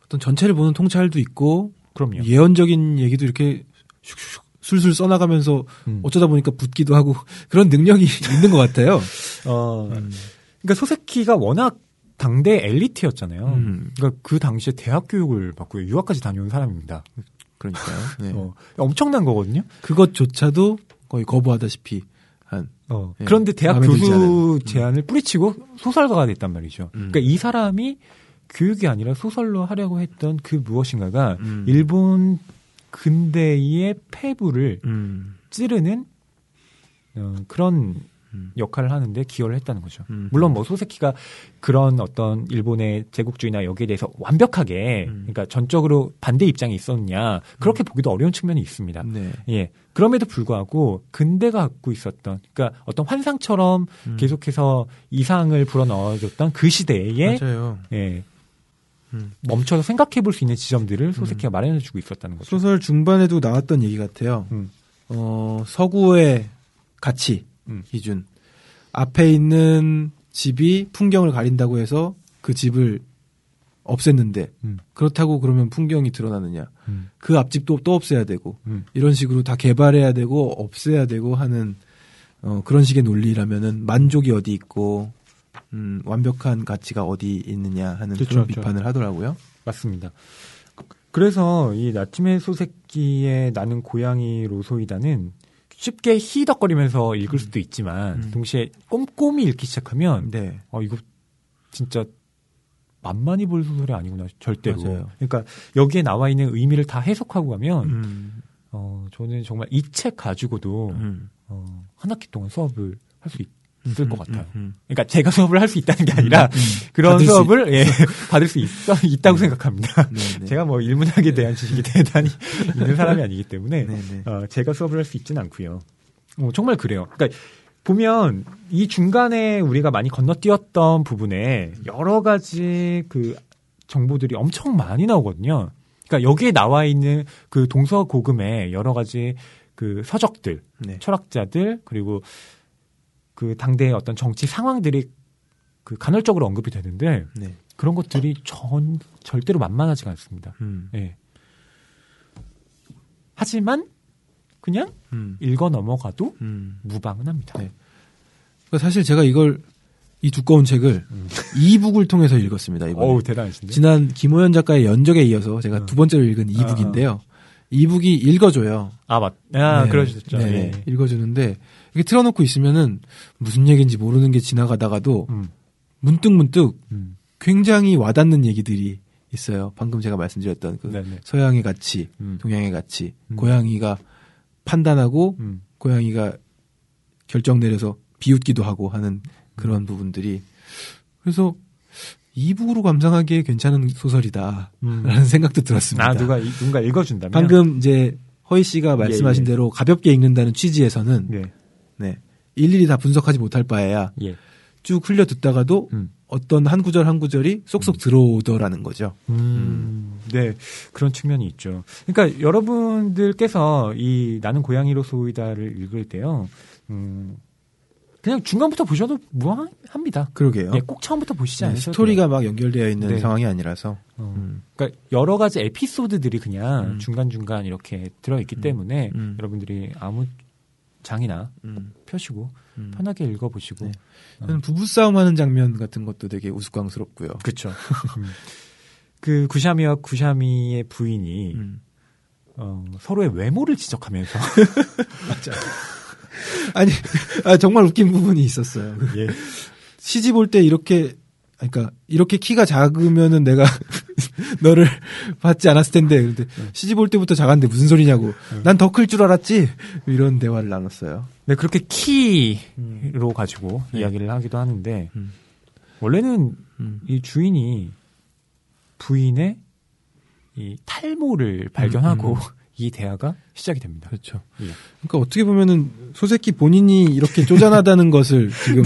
어떤 전체를 보는 통찰도 있고 그럼요. 예언적인 얘기도 이렇게 슉슉 술술 써나가면서 음. 어쩌다 보니까 붙기도 하고 그런 능력이 있는 것 같아요. 어, 음. 그러니까 소세키가 워낙 당대 엘리트였잖아요. 음. 그러니까 그 당시에 대학 교육을 받고 유학까지 다녀온 사람입니다. 그러니까요. 네. 어, 엄청난 거거든요. 그것조차도 거의 거부하다시피 한. 어, 예, 그런데 대학 교수 않은. 제안을 뿌리치고 소설가가 됐단 말이죠. 음. 그러니까 이 사람이 교육이 아니라 소설로 하려고 했던 그 무엇인가가 음. 일본 근대의 패부를 음. 찌르는 어, 그런 음. 역할을 하는데 기여를 했다는 거죠. 음. 물론 뭐 소세키가 그런 어떤 일본의 제국주의나 여기에 대해서 완벽하게 음. 그러니까 전적으로 반대 입장이 있었냐 그렇게 보기도 어려운 측면이 있습니다. 네. 예. 그럼에도 불구하고 근대가 갖고 있었던 그러니까 어떤 환상처럼 음. 계속해서 이상을 불어넣어줬던 그 시대에 맞아요. 예. 음. 멈춰서 생각해 볼 수 있는 지점들을 소세키가 마련해 주고 있었다는 거죠. 소설 중반에도 나왔던 얘기 같아요. 음. 어, 서구의 가치 음. 기준. 앞에 있는 집이 풍경을 가린다고 해서 그 집을 없앴는데 음. 그렇다고 그러면 풍경이 드러나느냐. 음. 그 앞집도 또 없애야 되고 음. 이런 식으로 다 개발해야 되고 없애야 되고 하는 어, 그런 식의 논리라면은 만족이 어디 있고 음, 완벽한 가치가 어디 있느냐 하는 그렇죠, 그런 그렇죠. 비판을 하더라고요. 맞습니다. 그래서 이 나츠메 소세키의 나는 고양이 로소이다는 쉽게 히덕거리면서 읽을 수도 있지만 음. 동시에 꼼꼼히 읽기 시작하면 네. 어 이거 진짜 만만히 볼 소설이 아니구나 절대로. 맞아요. 그러니까 여기에 나와 있는 의미를 다 해석하고 가면 음, 어 저는 정말 이 책 가지고도 음. 어, 한 학기 동안 수업을 할 수 있 을 것 같아요. 음, 그러니까 제가 수업을 할 수 있다는 게 아니라 그런 받을 수 수업을 예, 받을 수 있어 있다고 생각합니다. 네, 네. 제가 뭐 일문학에 대한 지식이 대단히 있는 사람이 아니기 때문에 네, 네. 어, 제가 수업을 할 수 있지는 않고요. 어, 정말 그래요. 그러니까 보면 이 중간에 우리가 많이 건너뛰었던 부분에 여러 가지 그 정보들이 엄청 많이 나오거든요. 그러니까 여기에 나와 있는 그 동서 고금의 여러 가지 그 서적들, 네. 철학자들 그리고 그 당대의 어떤 정치 상황들이 그 간헐적으로 언급이 되는데 네. 그런 것들이 전 절대로 만만하지가 않습니다. 음. 예. 하지만 그냥 음. 읽어 넘어가도 음. 무방은 합니다. 네. 그러니까 사실 제가 이걸 이 두꺼운 책을 음. 이북을 통해서 읽었습니다. 이번에. 어우 대단하신데. 지난 김호연 작가의 연적에 이어서 제가 어. 두 번째로 읽은 이북인데요. 이북이 읽어줘요. 아 맞. 아 네. 그러셨죠. 네, 예. 읽어주는데 이렇게 틀어놓고 있으면은 무슨 얘기인지 모르는 게 지나가다가도 음. 문득 문득 음. 굉장히 와닿는 얘기들이 있어요. 방금 제가 말씀드렸던 그 네네. 서양의 가치, 음. 동양의 가치, 음. 고양이가 판단하고 음. 고양이가 결정 내려서 비웃기도 하고 하는 그런 부분들이 그래서 이북으로 감상하기에 괜찮은 소설이다라는 음. 생각도 들었습니다. 아 누가 이- 누군가 읽어준다면. 방금 이제 허희 씨가 말씀하신 예. 대로 가볍게 읽는다는 취지에서는 예. 네. 일일이 다 분석하지 못할 바에야 예. 쭉 흘려 듣다가도 음. 어떤 한 구절 한 구절이 쏙쏙 들어오더라는 거죠. 음, 네, 그런 측면이 있죠. 그러니까 여러분들께서 이 나는 고양이로 소이다를 읽을 때요, 음, 그냥 중간부터 보셔도 무방합니다. 그러게요. 예, 꼭 처음부터 보시지 네, 않으셔도 스토리가 막 연결되어 있는 네. 상황이 아니라서. 돼요. 어, 음. 그러니까 여러 가지 에피소드들이 그냥 음. 중간 중간 이렇게 들어 있기 때문에 음. 여러분들이 아무 장이나 음. 펴시고 음. 편하게 읽어보시고 네. 저는 부부싸움 하는 장면 같은 것도 되게 우스꽝스럽고요. 그렇죠. 그 구샤미와 구샤미의 부인이 음. 어, 서로의 외모를 지적하면서 아니, 아, 정말 웃긴 부분이 있었어요. 예. 시집 올 때 이렇게, 그러니까 이렇게 키가 작으면은 내가 너를 받지 않았을 텐데, 근데 시집 올 때부터 작았는데 무슨 소리냐고. 난 더 클 줄 알았지. 이런 대화를 나눴어요. 네, 그렇게 키로 가지고 네. 이야기를 하기도 하는데 음. 원래는 음. 이 주인이 부인의 이 탈모를 발견하고 음. 이 대화가 시작이 됩니다. 그렇죠. 예. 그러니까 어떻게 보면은 소새끼 본인이 이렇게 쪼잔하다는 것을 지금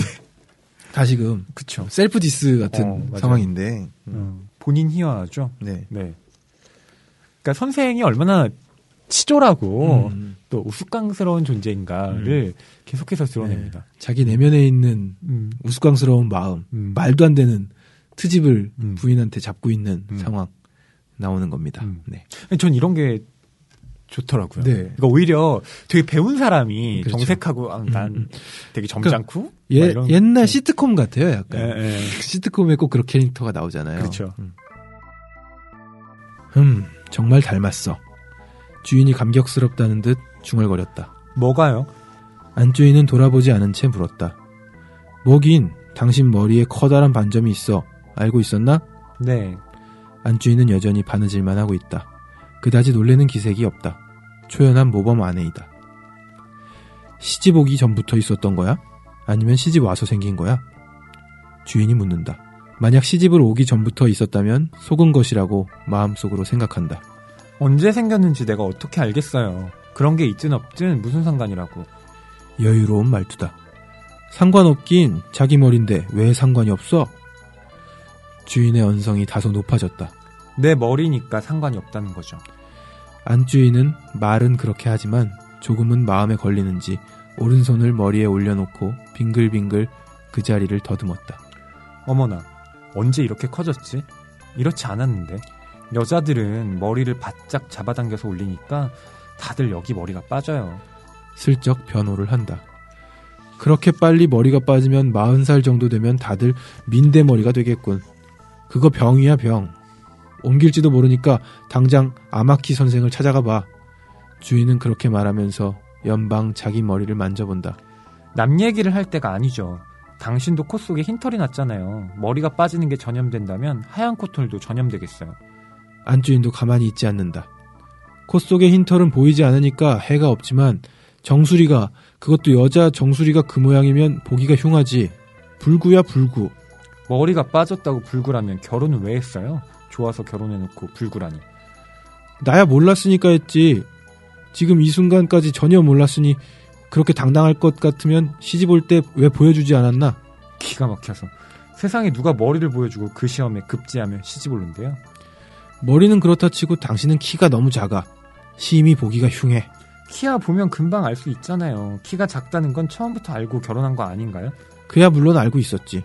다시금 그렇죠. 셀프 디스 같은 어. 상황인데. 음. 음, 본인 희화죠. 네. 네. 그러니까 선생이 얼마나 치졸하고 음. 또 우스꽝스러운 존재인가를 계속해서 드러냅니다. 네. 자기 내면에 있는 음. 우스꽝스러운 마음, 음. 말도 안 되는 트집을 음. 부인한테 잡고 있는 음. 상황 나오는 겁니다. 음. 네. 전 이런 게 좋더라고요. 네. 그러니까 오히려 되게 배운 사람이 그렇죠. 정색하고 아, 난 음. 되게 점잖고 막 예, 옛날 시트콤 같아요, 약간. 예, 예. 시트콤에 꼭 그런 캐릭터가 나오잖아요. 그렇죠. 음. 음, 정말 닮았어. 주인이 감격스럽다는 듯 중얼거렸다. 뭐가요? 안주인은 돌아보지 않은 채 물었다. 뭐긴 당신 머리에 커다란 반점이 있어. 알고 있었나? 네. 안주인은 여전히 바느질만 하고 있다. 그다지 놀래는 기색이 없다. 초연한 모범 아내이다. 시집 오기 전부터 있었던 거야? 아니면 시집 와서 생긴 거야? 주인이 묻는다. 만약 시집을 오기 전부터 있었다면 속은 것이라고 마음속으로 생각한다. 언제 생겼는지 내가 어떻게 알겠어요. 그런 게 있든 없든 무슨 상관이라고. 여유로운 말투다. 상관없긴 자기 머린데 왜 상관이 없어? 주인의 언성이 다소 높아졌다. 내 머리니까 상관이 없다는 거죠. 안주인은 말은 그렇게 하지만 조금은 마음에 걸리는지 오른손을 머리에 올려놓고 빙글빙글 그 자리를 더듬었다. 어머나, 언제 이렇게 커졌지? 이렇지 않았는데. 여자들은 머리를 바짝 잡아당겨서 올리니까 다들 여기 머리가 빠져요. 슬쩍 변호를 한다. 그렇게 빨리 머리가 빠지면 마흔 살 정도 되면 다들 민대머리가 되겠군. 그거 병이야 병. 옮길지도 모르니까 당장 아마키 선생을 찾아가 봐. 주인은 그렇게 말하면서 연방 자기 머리를 만져본다. 남 얘기를 할 때가 아니죠. 당신도 코 속에 흰털이 났잖아요. 머리가 빠지는 게 전염된다면 하얀 코털도 전염되겠어요. 안주인도 가만히 있지 않는다. 코 속에 흰털은 보이지 않으니까 해가 없지만 정수리가 그것도 여자 정수리가 그 모양이면 보기가 흉하지. 불구야 불구. 머리가 빠졌다고 불구라면 결혼은 왜 했어요? 좋아서 결혼해놓고 불구라니. 나야 몰랐으니까 했지. 지금 이 순간까지 전혀 몰랐으니 그렇게 당당할 것 같으면 시집 올 때 왜 보여주지 않았나? 기가 막혀서. 세상에 누가 머리를 보여주고 그 시험에 급제하면 시집 오는데요. 머리는 그렇다 치고 당신은 키가 너무 작아. 심히 보기가 흉해. 키아 보면 금방 알 수 있잖아요. 키가 작다는 건 처음부터 알고 결혼한 거 아닌가요? 그야 물론 알고 있었지.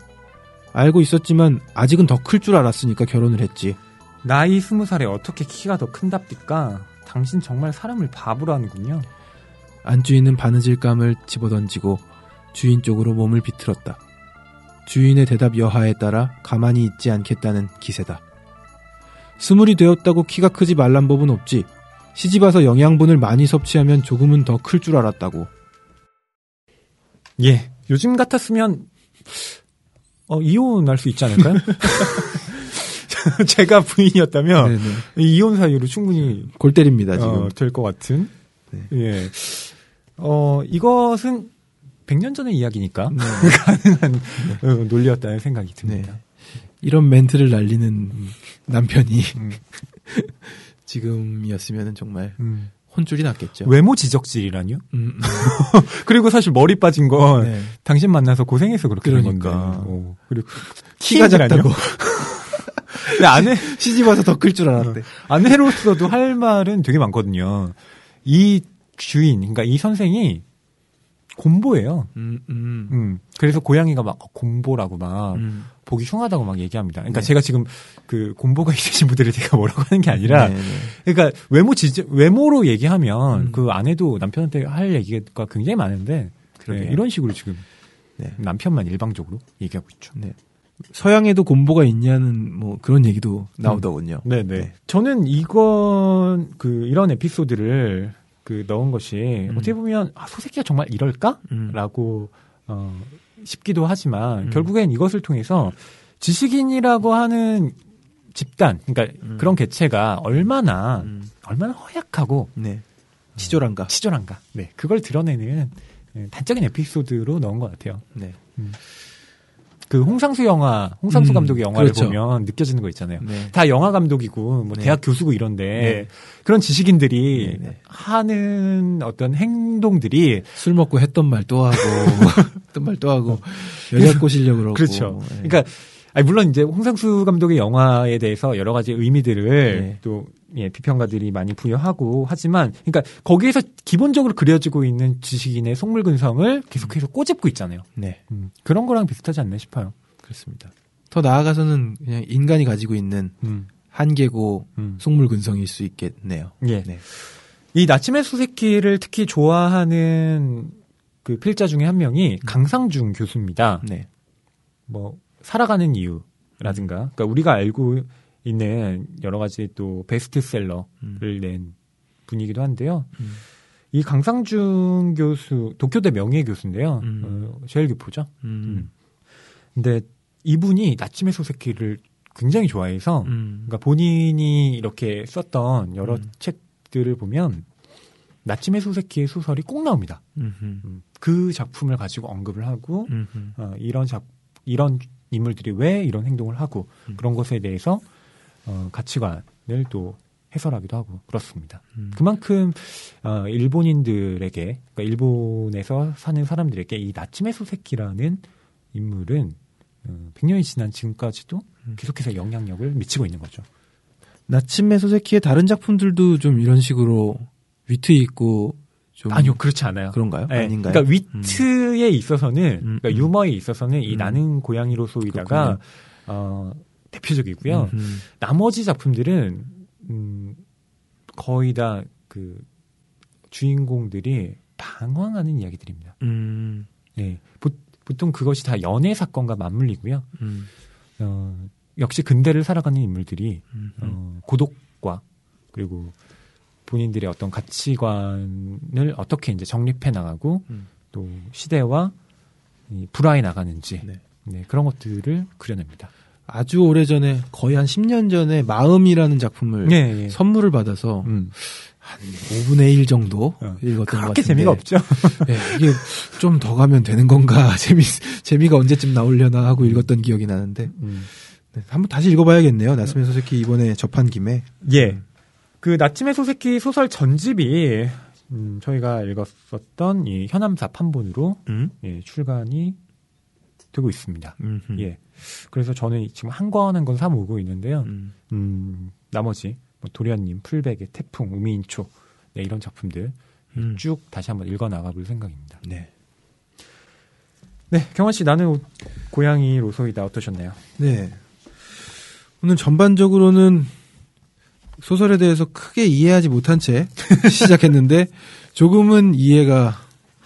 알고 있었지만 아직은 더 클 줄 알았으니까 결혼을 했지. 나이 스무 살에 어떻게 키가 더 큰답니까? 당신 정말 사람을 바보로 하는군요. 안주인은 바느질감을 집어던지고 주인 쪽으로 몸을 비틀었다. 주인의 대답 여하에 따라 가만히 있지 않겠다는 기세다. 스물이 되었다고 키가 크지 말란 법은 없지. 시집 와서 영양분을 많이 섭취하면 조금은 더 클 줄 알았다고. 예. 요즘 같았으면 어, 이혼할 수 있지 않을까요? 제가 부인이었다면 네네. 이혼 사유로 충분히 골 때립니다 지금. 어, 될것 같은. 네. 예. 어, 이것은 100년 전의 이야기니까 네. 가능한 어, 논리였다는 생각이 듭니다. 이런 멘트를 날리는 남편이 음. 지금이었으면 정말 음. 혼쭐이 났겠죠. 외모 지적질이라뇨? 음, 음. 그리고 사실 머리 빠진 건 네. 당신 만나서 고생해서 그렇게 된 건데. 그러니까. 어, 그리고 키가? 작다고 근데 아내 시집 와서 더 클 줄 알았대. 아내로서도 할 말은 되게 많거든요. 이 주인, 그러니까 이 선생이 곰보예요. 음, 음, 음. 그래서 고양이가 막 곰보라고 막 음. 보기 흉하다고 막 얘기합니다. 그러니까 네. 제가 지금 그 곰보가 있으신 분들을 제가 뭐라고 하는 게 아니라, 네, 네. 그러니까 외모 지 외모로 얘기하면 음. 그 아내도 남편한테 할 얘기가 굉장히 많은데. 네, 이런 식으로 지금 네. 남편만 일방적으로 얘기하고 있죠. 네. 서양에도 곰보가 있냐는 뭐 그런 얘기도 나오더군요. 네네. 네. 저는 이건 그 이런 에피소드를 그 넣은 것이 음. 어떻게 보면 아, 소새끼가 정말 이럴까? 음. 라고 어, 싶기도 하지만 음. 결국엔 이것을 통해서 지식인이라고 하는 집단, 그러니까 음. 그런 개체가 얼마나 음. 얼마나 허약하고 네. 치졸한가. 치졸한가. 네, 그걸 드러내는 예, 단적인 에피소드로 넣은 것 같아요. 네. 그 홍상수 영화, 홍상수 음, 감독의 영화를 그렇죠. 보면 느껴지는 거 있잖아요. 네. 다 영화 감독이고 뭐 네. 대학 교수고 이런데 네. 그런 지식인들이 네, 네. 하는 어떤 행동들이 술 먹고 했던 말 또 하고 했던 말 또 하고 여자 꼬시려고 그러고. 그렇죠. 네. 그러니까 아니, 물론 이제 홍상수 감독의 영화에 대해서 여러 가지 의미들을 네. 또 예, 비평가들이 많이 부여하고 하지만 그러니까 거기에서 기본적으로 그려지고 있는 지식인의 속물 근성을 계속해서 꼬집고 있잖아요. 네. 음, 그런 거랑 비슷하지 않나 싶어요. 그렇습니다. 더 나아가서는 그냥 인간이 가지고 있는 음, 한계고 음. 속물 근성일 수 있겠네요. 예. 네. 이 나침의 수새끼를 특히 좋아하는 그 필자 중에 한 명이 강상중 교수입니다. 네. 뭐 살아가는 이유라든가, 그러니까 우리가 알고 있는 여러 가지 또 베스트셀러를 음. 낸 분이기도 한데요. 음. 이 강상중 교수 도쿄대 명예 교수인데요. 음. 어, 제일 교포죠. 음. 근데 이분이 나침의 소새끼를 굉장히 좋아해서 음. 그러니까 본인이 이렇게 썼던 여러 음. 책들을 보면 나침의 소새끼의 소설이 꼭 나옵니다. 음흠. 음, 그 작품을 가지고 언급을 하고 음흠. 어, 이런 작 이런 인물들이 왜 이런 행동을 하고 음. 그런 것에 대해서 어, 가치관을 또 해설하기도 하고 그렇습니다. 음. 그만큼 어, 일본인들에게 그러니까 일본에서 사는 사람들에게 이 나침의 소새끼라는 인물은 어, 100년이 지난 지금까지도 음. 계속해서 영향력을 미치고 있는 거죠. 나침의 소세키의 다른 작품들도 좀 이런 식으로 위트 있고 좀 아니요, 그렇지 않아요. 그런가요? 네, 아닌가요? 그러니까 위트에 있어서는, 음, 그러니까 음. 유머에 있어서는 이 음. 나는 고양이로소이다가 어, 대표적이고요. 음. 나머지 작품들은 음, 거의 다 그 주인공들이 방황하는 이야기들입니다. 음. 예, 보, 보통 그것이 다 연애 사건과 맞물리고요. 음. 어, 역시 근대를 살아가는 인물들이 음. 어, 고독과 그리고 본인들의 어떤 가치관을 어떻게 이제 정립해 나가고 음. 또 시대와 이 불화해 나가는지 네. 네, 그런 것들을 그려냅니다. 아주 오래 전에 거의 한 10년 전에 마음이라는 작품을 네, 예. 선물을 받아서 음. 한 5분의 1 정도 어. 읽었던 것 그렇게 같은데 재미가 없죠. 네, 이게 좀 더 가면 되는 건가 재미 재미가 언제쯤 나오려나 하고 읽었던 기억이 나는데 음. 네, 한번 다시 읽어봐야겠네요. 나스메 소세키 이번에 접한 김에 예. 그 나침의 소새끼 소설 전집이 음, 저희가 읽었었던 이 현암사 판본으로 음? 예, 출간이 되고 있습니다. 음. 예. 그래서 저는 지금 한 권 한 권 사 모으고 있는데요. 음. 음, 나머지 뭐 도련님, 풀베개, 태풍, 우미인초 네, 이런 작품들 음. 쭉 다시 한번 읽어 나가볼 생각입니다. 네. 네, 경환 씨 나는 고양이 로소이다 어떠셨나요? 네. 오늘 전반적으로는 소설에 대해서 크게 이해하지 못한 채 시작했는데 조금은 이해가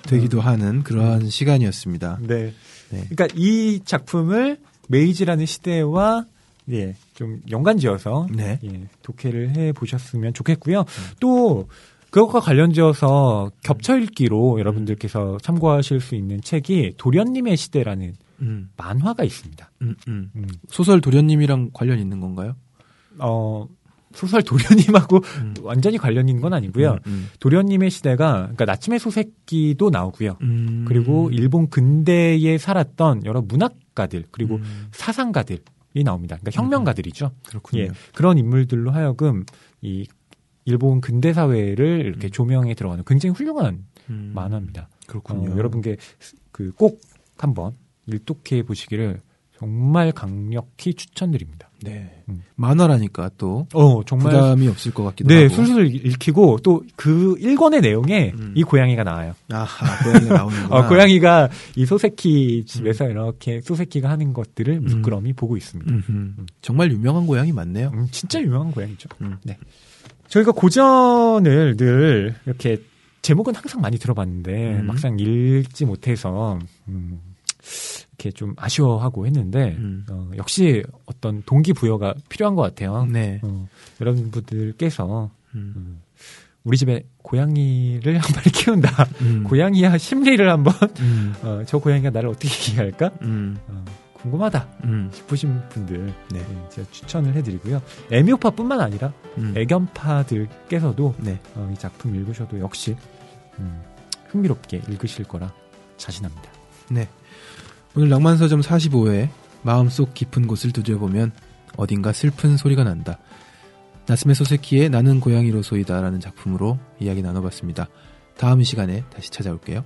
되기도 하는 그러한 시간이었습니다. 네. 네. 그러니까 이 작품을 메이지라는 시대와 예, 좀 연관지어서 네. 예, 독해를 해 보셨으면 좋겠고요. 또 그것과 관련지어서 겹쳐 읽기로 여러분들께서 참고하실 수 있는 책이 도련님의 시대라는 음, 만화가 있습니다. 음, 음. 음. 소설 도련님이랑 관련 있는 건가요? 어, 소설 도련님하고 음. 완전히 관련 있는 건 아니고요. 음, 도련님의 시대가 그러니까 나침의 소새끼도 나오고요. 음. 그리고 일본 근대에 살았던 여러 문학 가들 그리고 음, 사상가들이 나옵니다. 그러니까 혁명가들이죠. 그렇군요. 예, 그런 인물들로 하여금 이 일본 근대 사회를 이렇게 음. 조명에 들어가는 굉장히 훌륭한 음, 만화입니다. 그렇군요. 어, 여러분께 그 꼭 한번 일독해 보시기를 정말 강력히 추천드립니다. 네. 음. 만화라니까 또 어, 정말 부담이 없을 것 같기도 네, 하고. 술술 읽히고 또 그 1권의 내용에 음. 이 고양이가 나와요. 아하, 고양이가 나오는구나. 어, 고양이가 이 소세키 집에서 이렇게 소세키가 하는 것들을 물끄러미 보고 있습니다. 음흠. 정말 유명한 고양이 맞네요. 음, 진짜 유명한 고양이죠. 음. 네. 저희가 고전을 늘 이렇게 제목은 항상 많이 들어봤는데 음. 막상 읽지 못해서 음, 이렇게 좀 아쉬워하고 했는데 음. 어, 역시 어떤 동기부여가 필요한 것 같아요. 네. 어, 여러분들께서 음. 음, 우리 집에 고양이를 한 마리 키운다. 음. 고양이야 심리를 한번 음. 어, 저 고양이가 나를 어떻게 이해할까? 음. 어, 궁금하다 음. 싶으신 분들 네. 예, 제가 추천을 해드리고요. 애묘파뿐만 아니라 음. 애견파들께서도 네. 어, 이 작품 읽으셔도 역시 음, 흥미롭게 읽으실 거라 자신합니다. 네. 오늘 낭만서점 45회 마음속 깊은 곳을 두드려보면 어딘가 슬픈 소리가 난다. 나스메 소세키의 나는 고양이로 소이다라는 작품으로 이야기 나눠봤습니다. 다음 시간에 다시 찾아올게요.